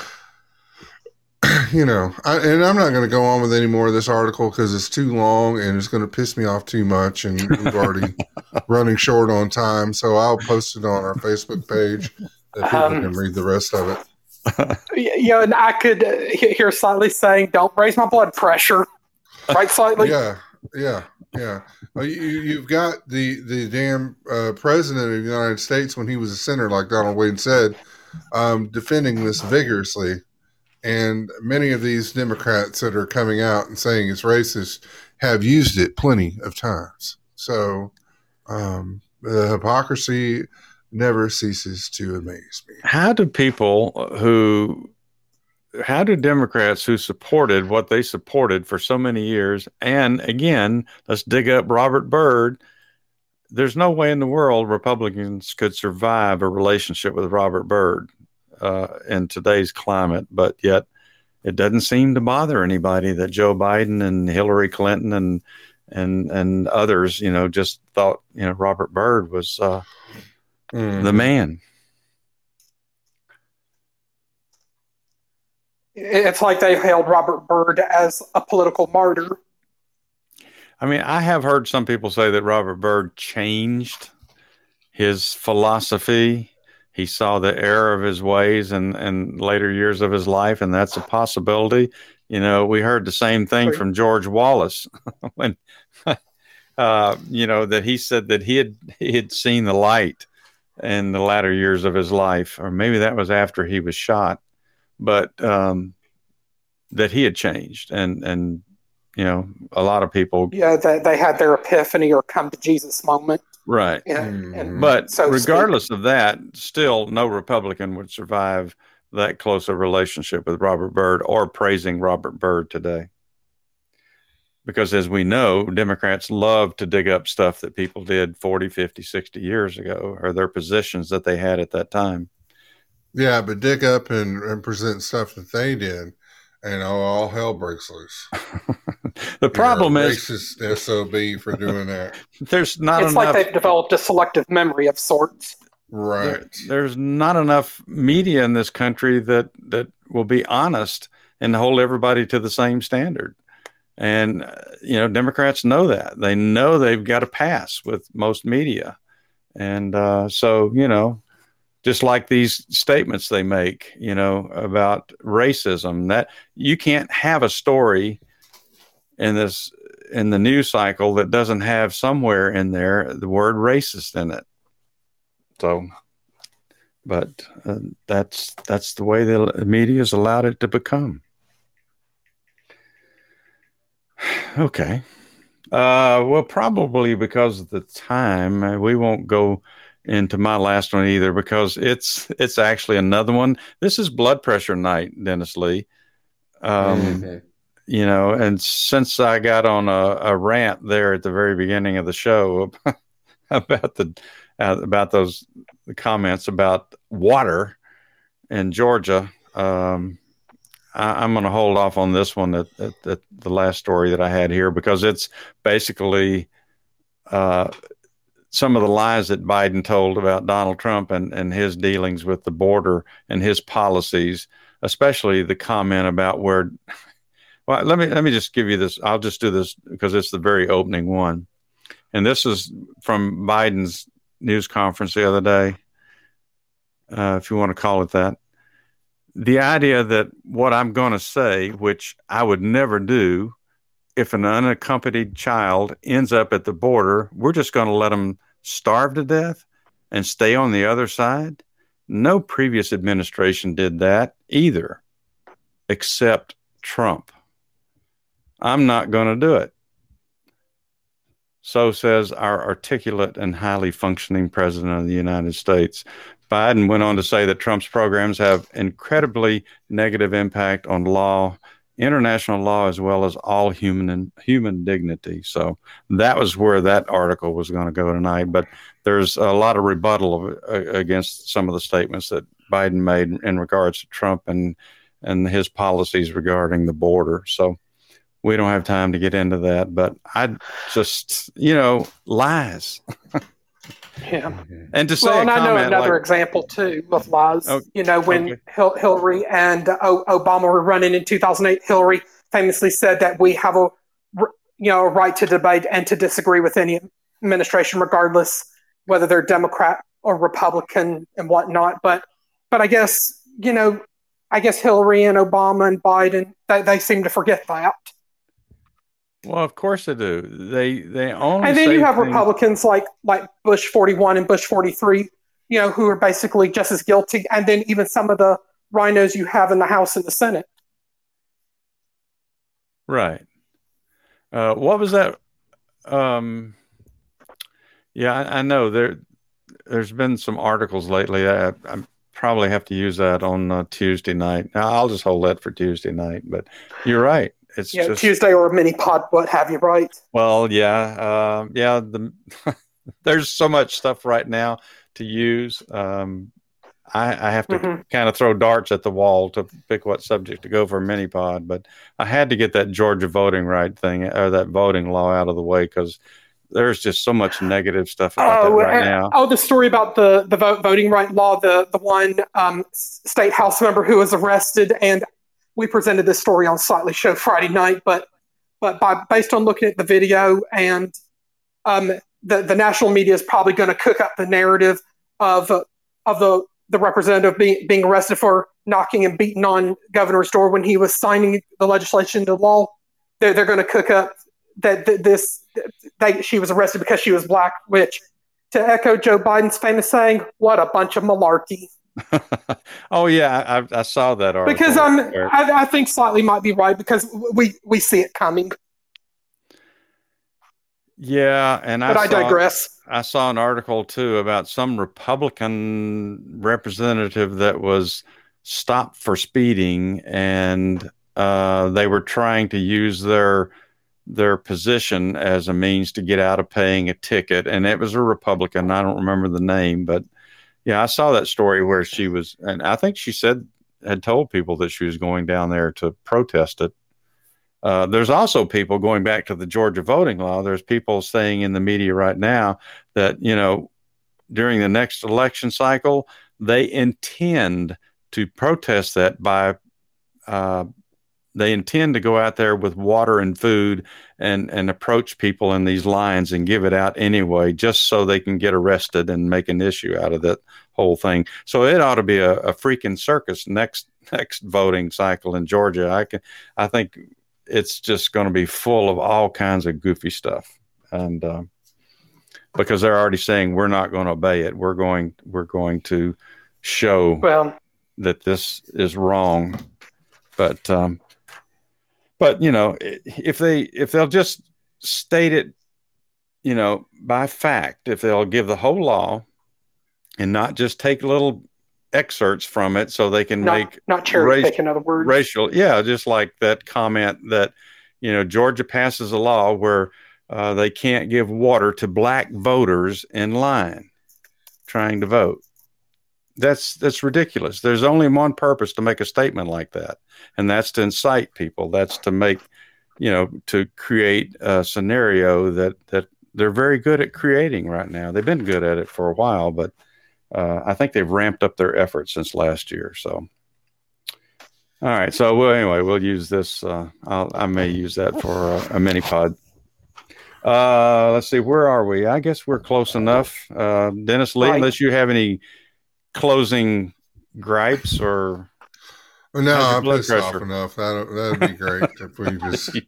you know, I, and I'm not going to go on with any more of this article because it's too long and it's going to piss me off too much, and we've already running short on time. So I'll post it on our Facebook page that people Um, can read the rest of it. Y- You know, and I could uh, hear slightly saying, "Don't raise my blood pressure." Right, slightly. Yeah, yeah, yeah. Well, you, you've got the the damn uh, president of the United States when he was a senator, like Donald Wayne said, um, defending this vigorously. And many of these Democrats that are coming out and saying it's racist have used it plenty of times. So um, the hypocrisy never ceases to amaze me. How do people who, how do Democrats who supported what they supported for so many years, and again, let's dig up Robert Byrd. There's no way in the world Republicans could survive a relationship with Robert Byrd uh, in today's climate, but yet it doesn't seem to bother anybody that Joe Biden and Hillary Clinton and and and others, you know, just thought you know Robert Byrd was uh, Mm. the man. It's like they've hailed Robert Byrd as a political martyr. I mean, I have heard some people say that Robert Byrd changed his philosophy. He saw the error of his ways and and later years of his life, and that's a possibility. You know, we heard the same thing from George Wallace when, uh, you know, that he said that he had he had seen the light in the latter years of his life, or maybe that was after he was shot, but um, that he had changed, and and you know, a lot of people, Yeah, that they had their epiphany or come to Jesus moment. Right. And, mm-hmm. and But so to speak. regardless of that, still no Republican would survive that close a relationship with Robert Byrd or praising Robert Byrd today. Because as we know, Democrats love to dig up stuff that people did 40, 50, 60 years ago or their positions that they had at that time. Yeah, but dig up and, and present stuff that they did, and oh, all hell breaks loose. The problem You're a is racist sob for doing that. there's not it's enough like they've developed a selective memory of sorts. Right. there- there's not enough media in this country that that will be honest and hold everybody to the same standard. And uh, you know, Democrats know that. They know they've got to pass with most media, and uh, so you know, just like these statements they make, you know, about racism, that you can't have a story in this in the news cycle that doesn't have somewhere in there the word racist in it. So, but uh, that's that's the way the media has allowed it to become. Okay. Uh, well, probably because of the time, uh, we won't go into my last one either because it's it's actually another one. This is blood pressure night, Dennis Lee. Um. You know, and since I got on a, a rant there at the very beginning of the show about the uh, about those comments about water in Georgia, um, I, I'm going to hold off on this one at, at, at the last story that I had here because it's basically uh, some of the lies that Biden told about Donald Trump and, and his dealings with the border and his policies, especially the comment about where well, let me let me just give you this. I'll just do this because it's the very opening one, and this is from Biden's news conference the other day, uh, if you want to call it that. the idea that what I'm going to say, which I would never do, if an unaccompanied child ends up at the border, we're just going to let them starve to death and stay on the other side. No previous administration did that either, except Trump. I'm not going to do it. So says our articulate and highly functioning president of the United States. Biden went on to say that Trump's programs have incredibly negative impact on law, international law, as well as all human and human dignity. So that was where that article was going to go tonight. But there's a lot of rebuttal of, uh, against some of the statements that Biden made in regards to Trump and and his policies regarding the border. So we don't have time to get into that, but I just, you know, lies. Yeah. And to say Well, a and I know another like, example too of lies. Oh, you know, when okay. Hil- Hillary and Obama were running in 2008, Hillary famously said that we have a, you know, a right to debate and to disagree with any administration, regardless whether they're Democrat or Republican and whatnot. But, but I guess you know, I guess Hillary and Obama and Biden they, they seem to forget that. Well, of course they do. They they only And then you have things- Republicans like like Bush 41 and Bush 43, you know, who are basically just as guilty. And then even some of the rhinos you have in the House and the Senate. Right. Uh, what was that? Um, yeah, I, I know there. There's been some articles lately. I, I probably have to use that on uh, Tuesday night. Now, I'll just hold that for Tuesday night. But you're right. It's You know, just Tuesday or a mini pod, what have you, right? well, yeah, uh, yeah. The there's so much stuff right now to use. Um, I, I have to Mhm. kind of throw darts at the wall to pick what subject to go for a mini pod, but I had to get that Georgia voting right thing or that voting law out of the way because there's just so much negative stuff about that right uh, now. oh, the story about the the vote, voting right law, the the one um, state house member who was arrested, and we presented this story on Slightly Show Friday night. But but by based on looking at the video and um, the the national media is probably going to cook up the narrative of of the the representative being being arrested for knocking and beating on governor's door when he was signing the legislation into law. They're they're going to cook up that th- this they, she was arrested because she was black, which to echo Joe Biden's famous saying, "What a bunch of malarkey." Oh yeah, I, I saw that article. Because I'm, I, I think slightly might be right because we we see it coming. yeah, and But I, I, saw, digress. I saw an article too about some Republican representative that was stopped for speeding, and uh, they were trying to use their their position as a means to get out of paying a ticket. And it was a Republican. I don't remember the name, but yeah, I saw that story where she was, and I think she said had told people that she was going down there to protest it. Uh, there's also people going back to the Georgia voting law. There's people saying in the media right now that, you know, during the next election cycle, they intend to protest that by, uh, they intend to go out there with water and food and, and approach people in these lines and give it out anyway, just so they can get arrested and make an issue out of that whole thing. So it ought to be a, a freaking circus next next voting cycle in Georgia. I can, I think it's just going to be full of all kinds of goofy stuff and uh, because they're already saying we're not going to obey it we're going we're going to show Well, that this is wrong but um, but you know if they if they'll just state it you know by fact if they'll give the whole law and not just take little excerpts from it so they can not make not cherry race- picking other words. racial yeah just like that comment that you know georgia passes a law where uh, they can't give water to black voters in line trying to vote that's that's ridiculous there's only one purpose to make a statement like that and that's to incite people that's to make you know to create a scenario that that they're very good at creating right now they've been good at it for a while but uh, i think they've ramped up their efforts since last year so all right. So, well, anyway, we'll use this. Uh, I'll, I may use that for a, a mini pod. Uh, let's see. Where are we? I guess we're close enough. Uh, Dennis Lee, Right. unless you have any closing gripes or Well, no, I'm blood pissed off enough. That that'd be great if we just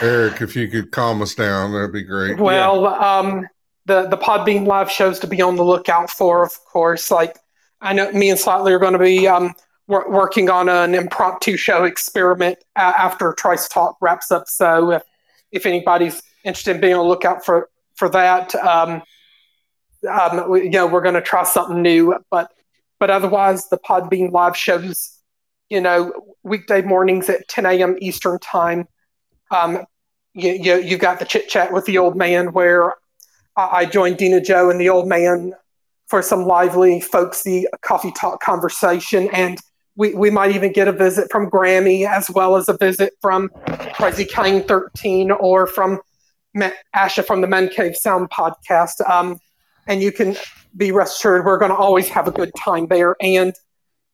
Eric, if you could calm us down, that'd be great. Well, um, the the Podbean live shows to be on the lookout for, of course. Like I know me and Slightly are going to be um, wor- working on an impromptu show experiment uh, after Trice Talk wraps up. So if if anybody's interested in being on the lookout for for that, um, um, we, you know, we're going to try something new. But but otherwise, the Podbean live shows, you know, weekday mornings at 10 a.m. Eastern time. Um, you, you you've got the chit chat with the old man where I, I joined Dina Joe and the old man for some lively, folksy coffee talk conversation, and we, we might even get a visit from Grammy as well as a visit from Crazy Kane 13 or from Asha from the Men Cave Sound podcast. Um, and you can be rest assured we're going to always have a good time there. And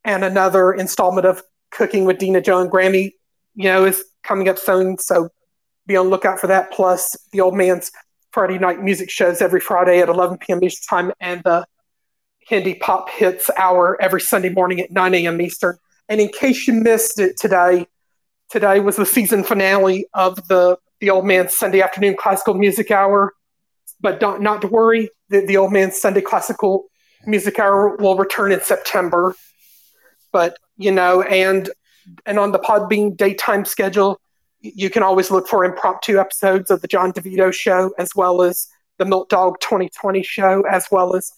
and another installment of Cooking with Dina Joe and Grammy, you know, is coming up soon. So be on lookout for that. Plus the old man's Friday night music shows every Friday at 11 p.m. Eastern time, and the Hindi Pop Hits Hour every Sunday morning at 9 a.m. Eastern. And in case you missed it today, today was the season finale of the the Old Man's Sunday Afternoon Classical Music Hour. But don't, not to worry, the, the Old Man's Sunday Classical Music Hour will return in September. But you know, and and on the Podbean daytime schedule, you can always look for impromptu episodes of the John DeVito show, as well as the Milt Dog 2020 show, as well as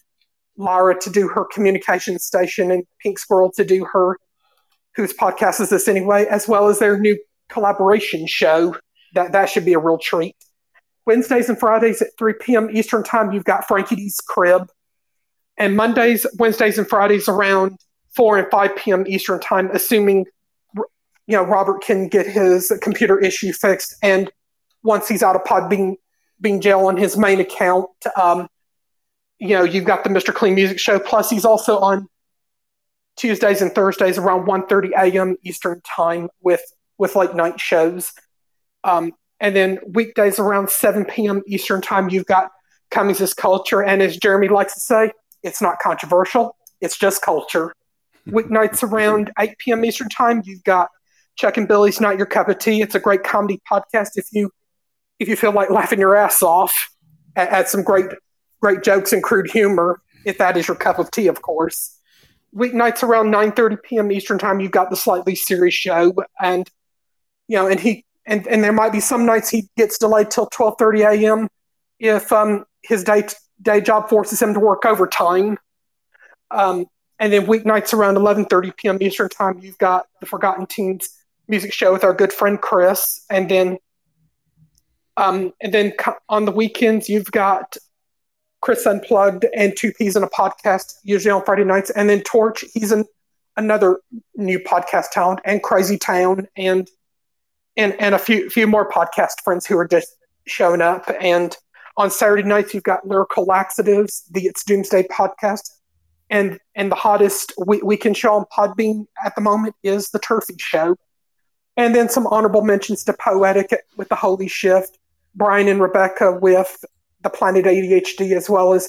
Lara to do her communication station and Pink Squirrel to do her whose podcast is this anyway, as well as their new collaboration show. That that should be a real treat. Wednesdays and Fridays at 3 p.m. Eastern time, you've got Frankie D's Crib. And Mondays, Wednesdays, and Fridays around 4 and 5 p.m. Eastern time, assuming you know Robert can get his computer issue fixed. And once he's out of Podbean being jail on his main account, um, you know, you've got the Mr. Clean Music Show. Plus, he's also on Tuesdays and Thursdays around 1.30 a.m. Eastern time with with late night shows. Um, and then weekdays around 7 p.m. Eastern time, you've got Cummings is Culture. And as Jeremy likes to say, it's not controversial. It's just culture. Weeknights around 8 p.m. Eastern time, you've got Chuck and Billy's Not Your Cup of Tea. It's a great comedy podcast if you if you feel like laughing your ass off at, at some great great jokes and crude humor, if that is your cup of tea, of course. Weeknights around 9:30 p.m. Eastern time, you've got the slightly serious show, and you know, and he and and there might be some nights he gets delayed till 12:30 a.m. if um his day day job forces him to work overtime. Um, and then weeknights around 11:30 p.m. Eastern time, you've got the Forgotten Teens music show with our good friend Chris, and then um, and then on the weekends you've got Chris Unplugged and Two Peas in a podcast, usually on Friday nights, and then Torch. He's an, another new podcast talent, and Crazy Town, and and and a few few more podcast friends who are just showing up. And on Saturday nights you've got Lyrical Laxatives, the It's Doomsday podcast, and and the hottest we- can show on Podbean at the moment is the Turfy Show. And then some honorable mentions to Poetic with the Holy Shift, Brian and Rebecca with the Planet ADHD, as well as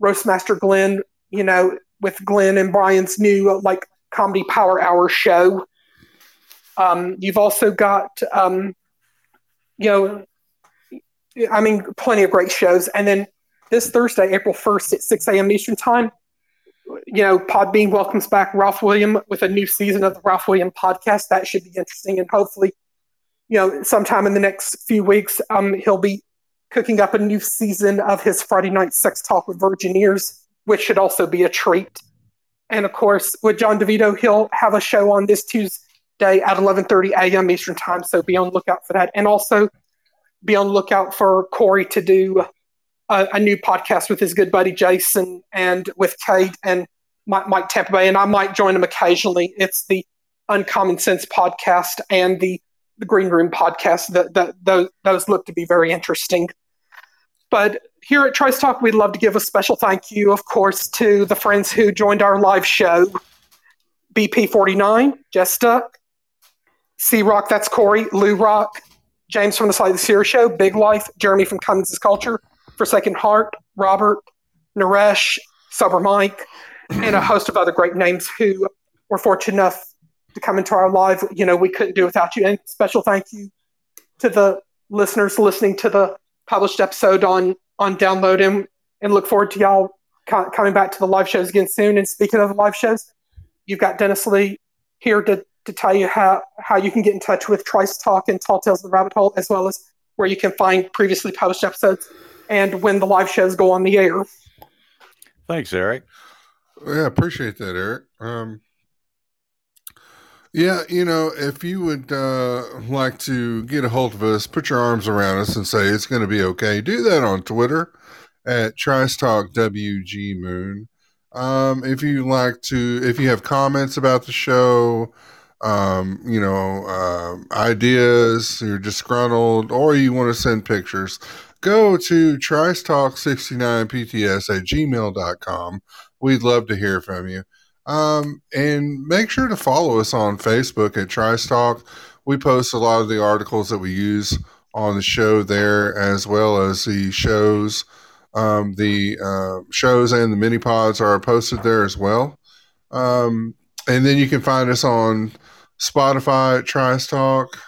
Roastmaster Glenn, you know, with Glenn and Brian's new like comedy power hour show. Um, you've also got, um, you know, I mean, plenty of great shows. And then this Thursday, April 1st at 6 a.m. Eastern Time, you know, Podbean welcomes back Ralph William with a new season of the Ralph William podcast. That should be interesting. And hopefully, you know, sometime in the next few weeks, um, he'll be cooking up a new season of his Friday night sex talk with Virgineers, which should also be a treat. And of course, with John DeVito, he'll have a show on this Tuesday at 11:30 a.m. Eastern Time. So be on lookout for that. And also be on lookout for Corey to do a, a new podcast with his good buddy Jason and with Kate and Mike, Mike Tampa Bay. And I might join him occasionally. It's the Uncommon Sense podcast and the the Green Room podcast. That, those, those look to be very interesting. But here at Trice Talk, we'd love to give a special thank you, of course, to the friends who joined our live show. BP49, Jess Duck, C Rock, that's Corey, Lou Rock, James from the the Serious Show, Big Life, Jeremy from Cummings' Culture, Forsaken Heart, Robert, Naresh, Sober Mike, and a host of other great names who were fortunate enough to come into our live. You know, we couldn't do without you. And special thank you to the listeners listening to the published episode on on downloading, and look forward to y'all co- coming back to the live shows again soon. And speaking of live shows, you've got Dennis Lee here to, to tell you how, how you can get in touch with Trice Talk and Tall Tales of the Rabbit Hole, as well as where you can find previously published episodes and when the live shows go on the air. Thanks, Eric. Yeah, appreciate that, Eric. Um, yeah, you know, if you would uh, like to get a hold of us, put your arms around us and say it's going to be okay, do that on Twitter at Trice Talk WG Moon. Um, if you like to, if you have comments about the show, um, you know, uh, ideas, you're disgruntled, or you want to send pictures, go to Trice Talk 69PTS at gmail.com. We'd love to hear from you. Um, and make sure to follow us on Facebook at Trice Talk. We post a lot of the articles that we use on the show there, as well as the shows. Um, the uh, shows and the mini pods are posted there as well. Um, and then you can find us on Spotify at Trice Talk,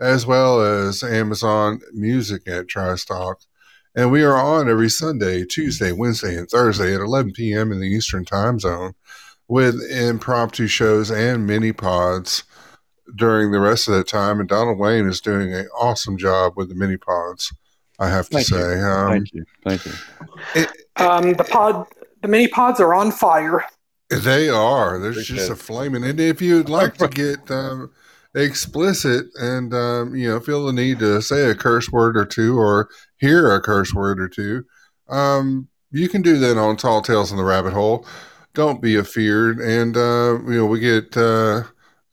as well as Amazon Music at Trice Talk. And we are on every Sunday, Tuesday, Wednesday, and Thursday at 11 p.m. in the Eastern Time Zone with impromptu shows and mini pods during the rest of that time. And Donald Wayne is doing an awesome job with the mini pods, I have to Thank you. say. Um, Thank you. Thank you. Um, the pod, the mini pods are on fire. They are. There's Appreciate just a flaming. And if you'd like to get um, explicit and um, you know feel the need to say a curse word or two or hear a curse word or two, um, you can do that on Tall Tales in the Rabbit Hole. Don't be afeared. And uh, you know we get uh,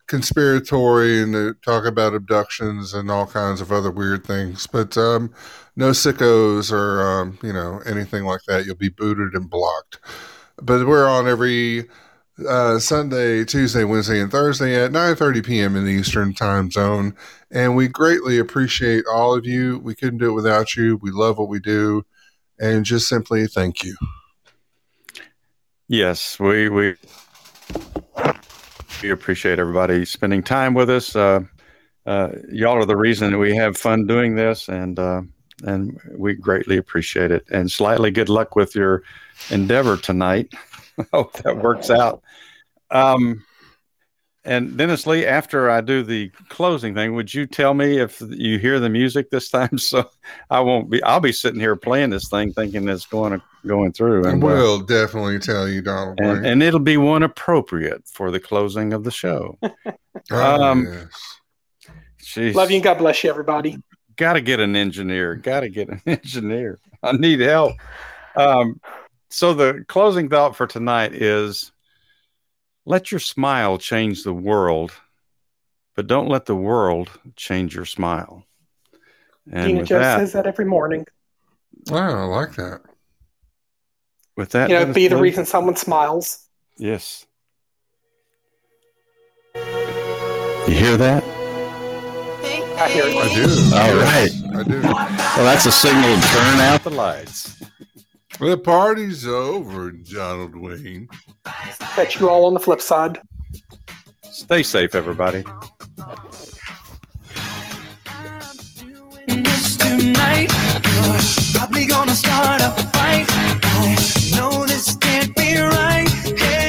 conspiratory and uh, talk about abductions and all kinds of other weird things, but um, no sickos or um, you know anything like that. You'll be booted and blocked but we're on every uh, Sunday, Tuesday, Wednesday, and Thursday at 9:30 p.m. in the Eastern Time Zone, and we greatly appreciate all of you. We couldn't do it without you. We love what we do, and just simply thank you. Yes, we we we appreciate everybody spending time with us. Uh, uh, y'all are the reason we have fun doing this, and uh, and we greatly appreciate it. And slightly good luck with your endeavor tonight. Hope that works out. Um, and Dennis Lee, after I do the closing thing, would you tell me if you hear the music this time? So I won't be. I'll be sitting here playing this thing, thinking it's going to going through. And uh, we'll definitely tell you, Donald. and, and it'll be one appropriate for the closing of the show. Oh, um, yes. Love you and God bless you, everybody. Got to get an engineer. Got to get an engineer. I need help. Um, so the closing thought for tonight is: let your smile change the world, but don't let the world change your smile. And Gina with Joe that, says that every morning. Wow, I like that. with that, You know, be the Lee? reason someone smiles. Yes. You hear that? I do. All right. I do. Well, that's a signal to turn out the lights. The party's over, Donald Wayne. Catch you all on the flip side. Stay safe, everybody. probably gonna start a fight. This can't be right.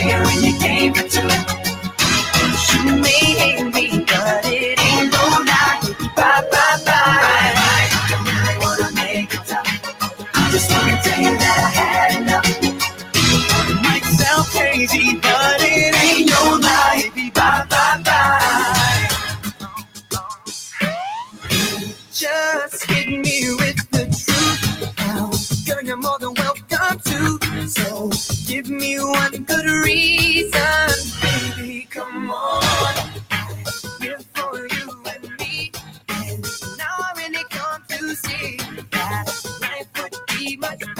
player and you gave it to me. She made me, but it ain't no lie. Bye, bye, bye. bye, bye. I really wanna make it tough. I just wanna tell you that I had enough. It might sound crazy, So give me one good reason, baby. Come on, for you and me. And now I really come to see that life would be much better.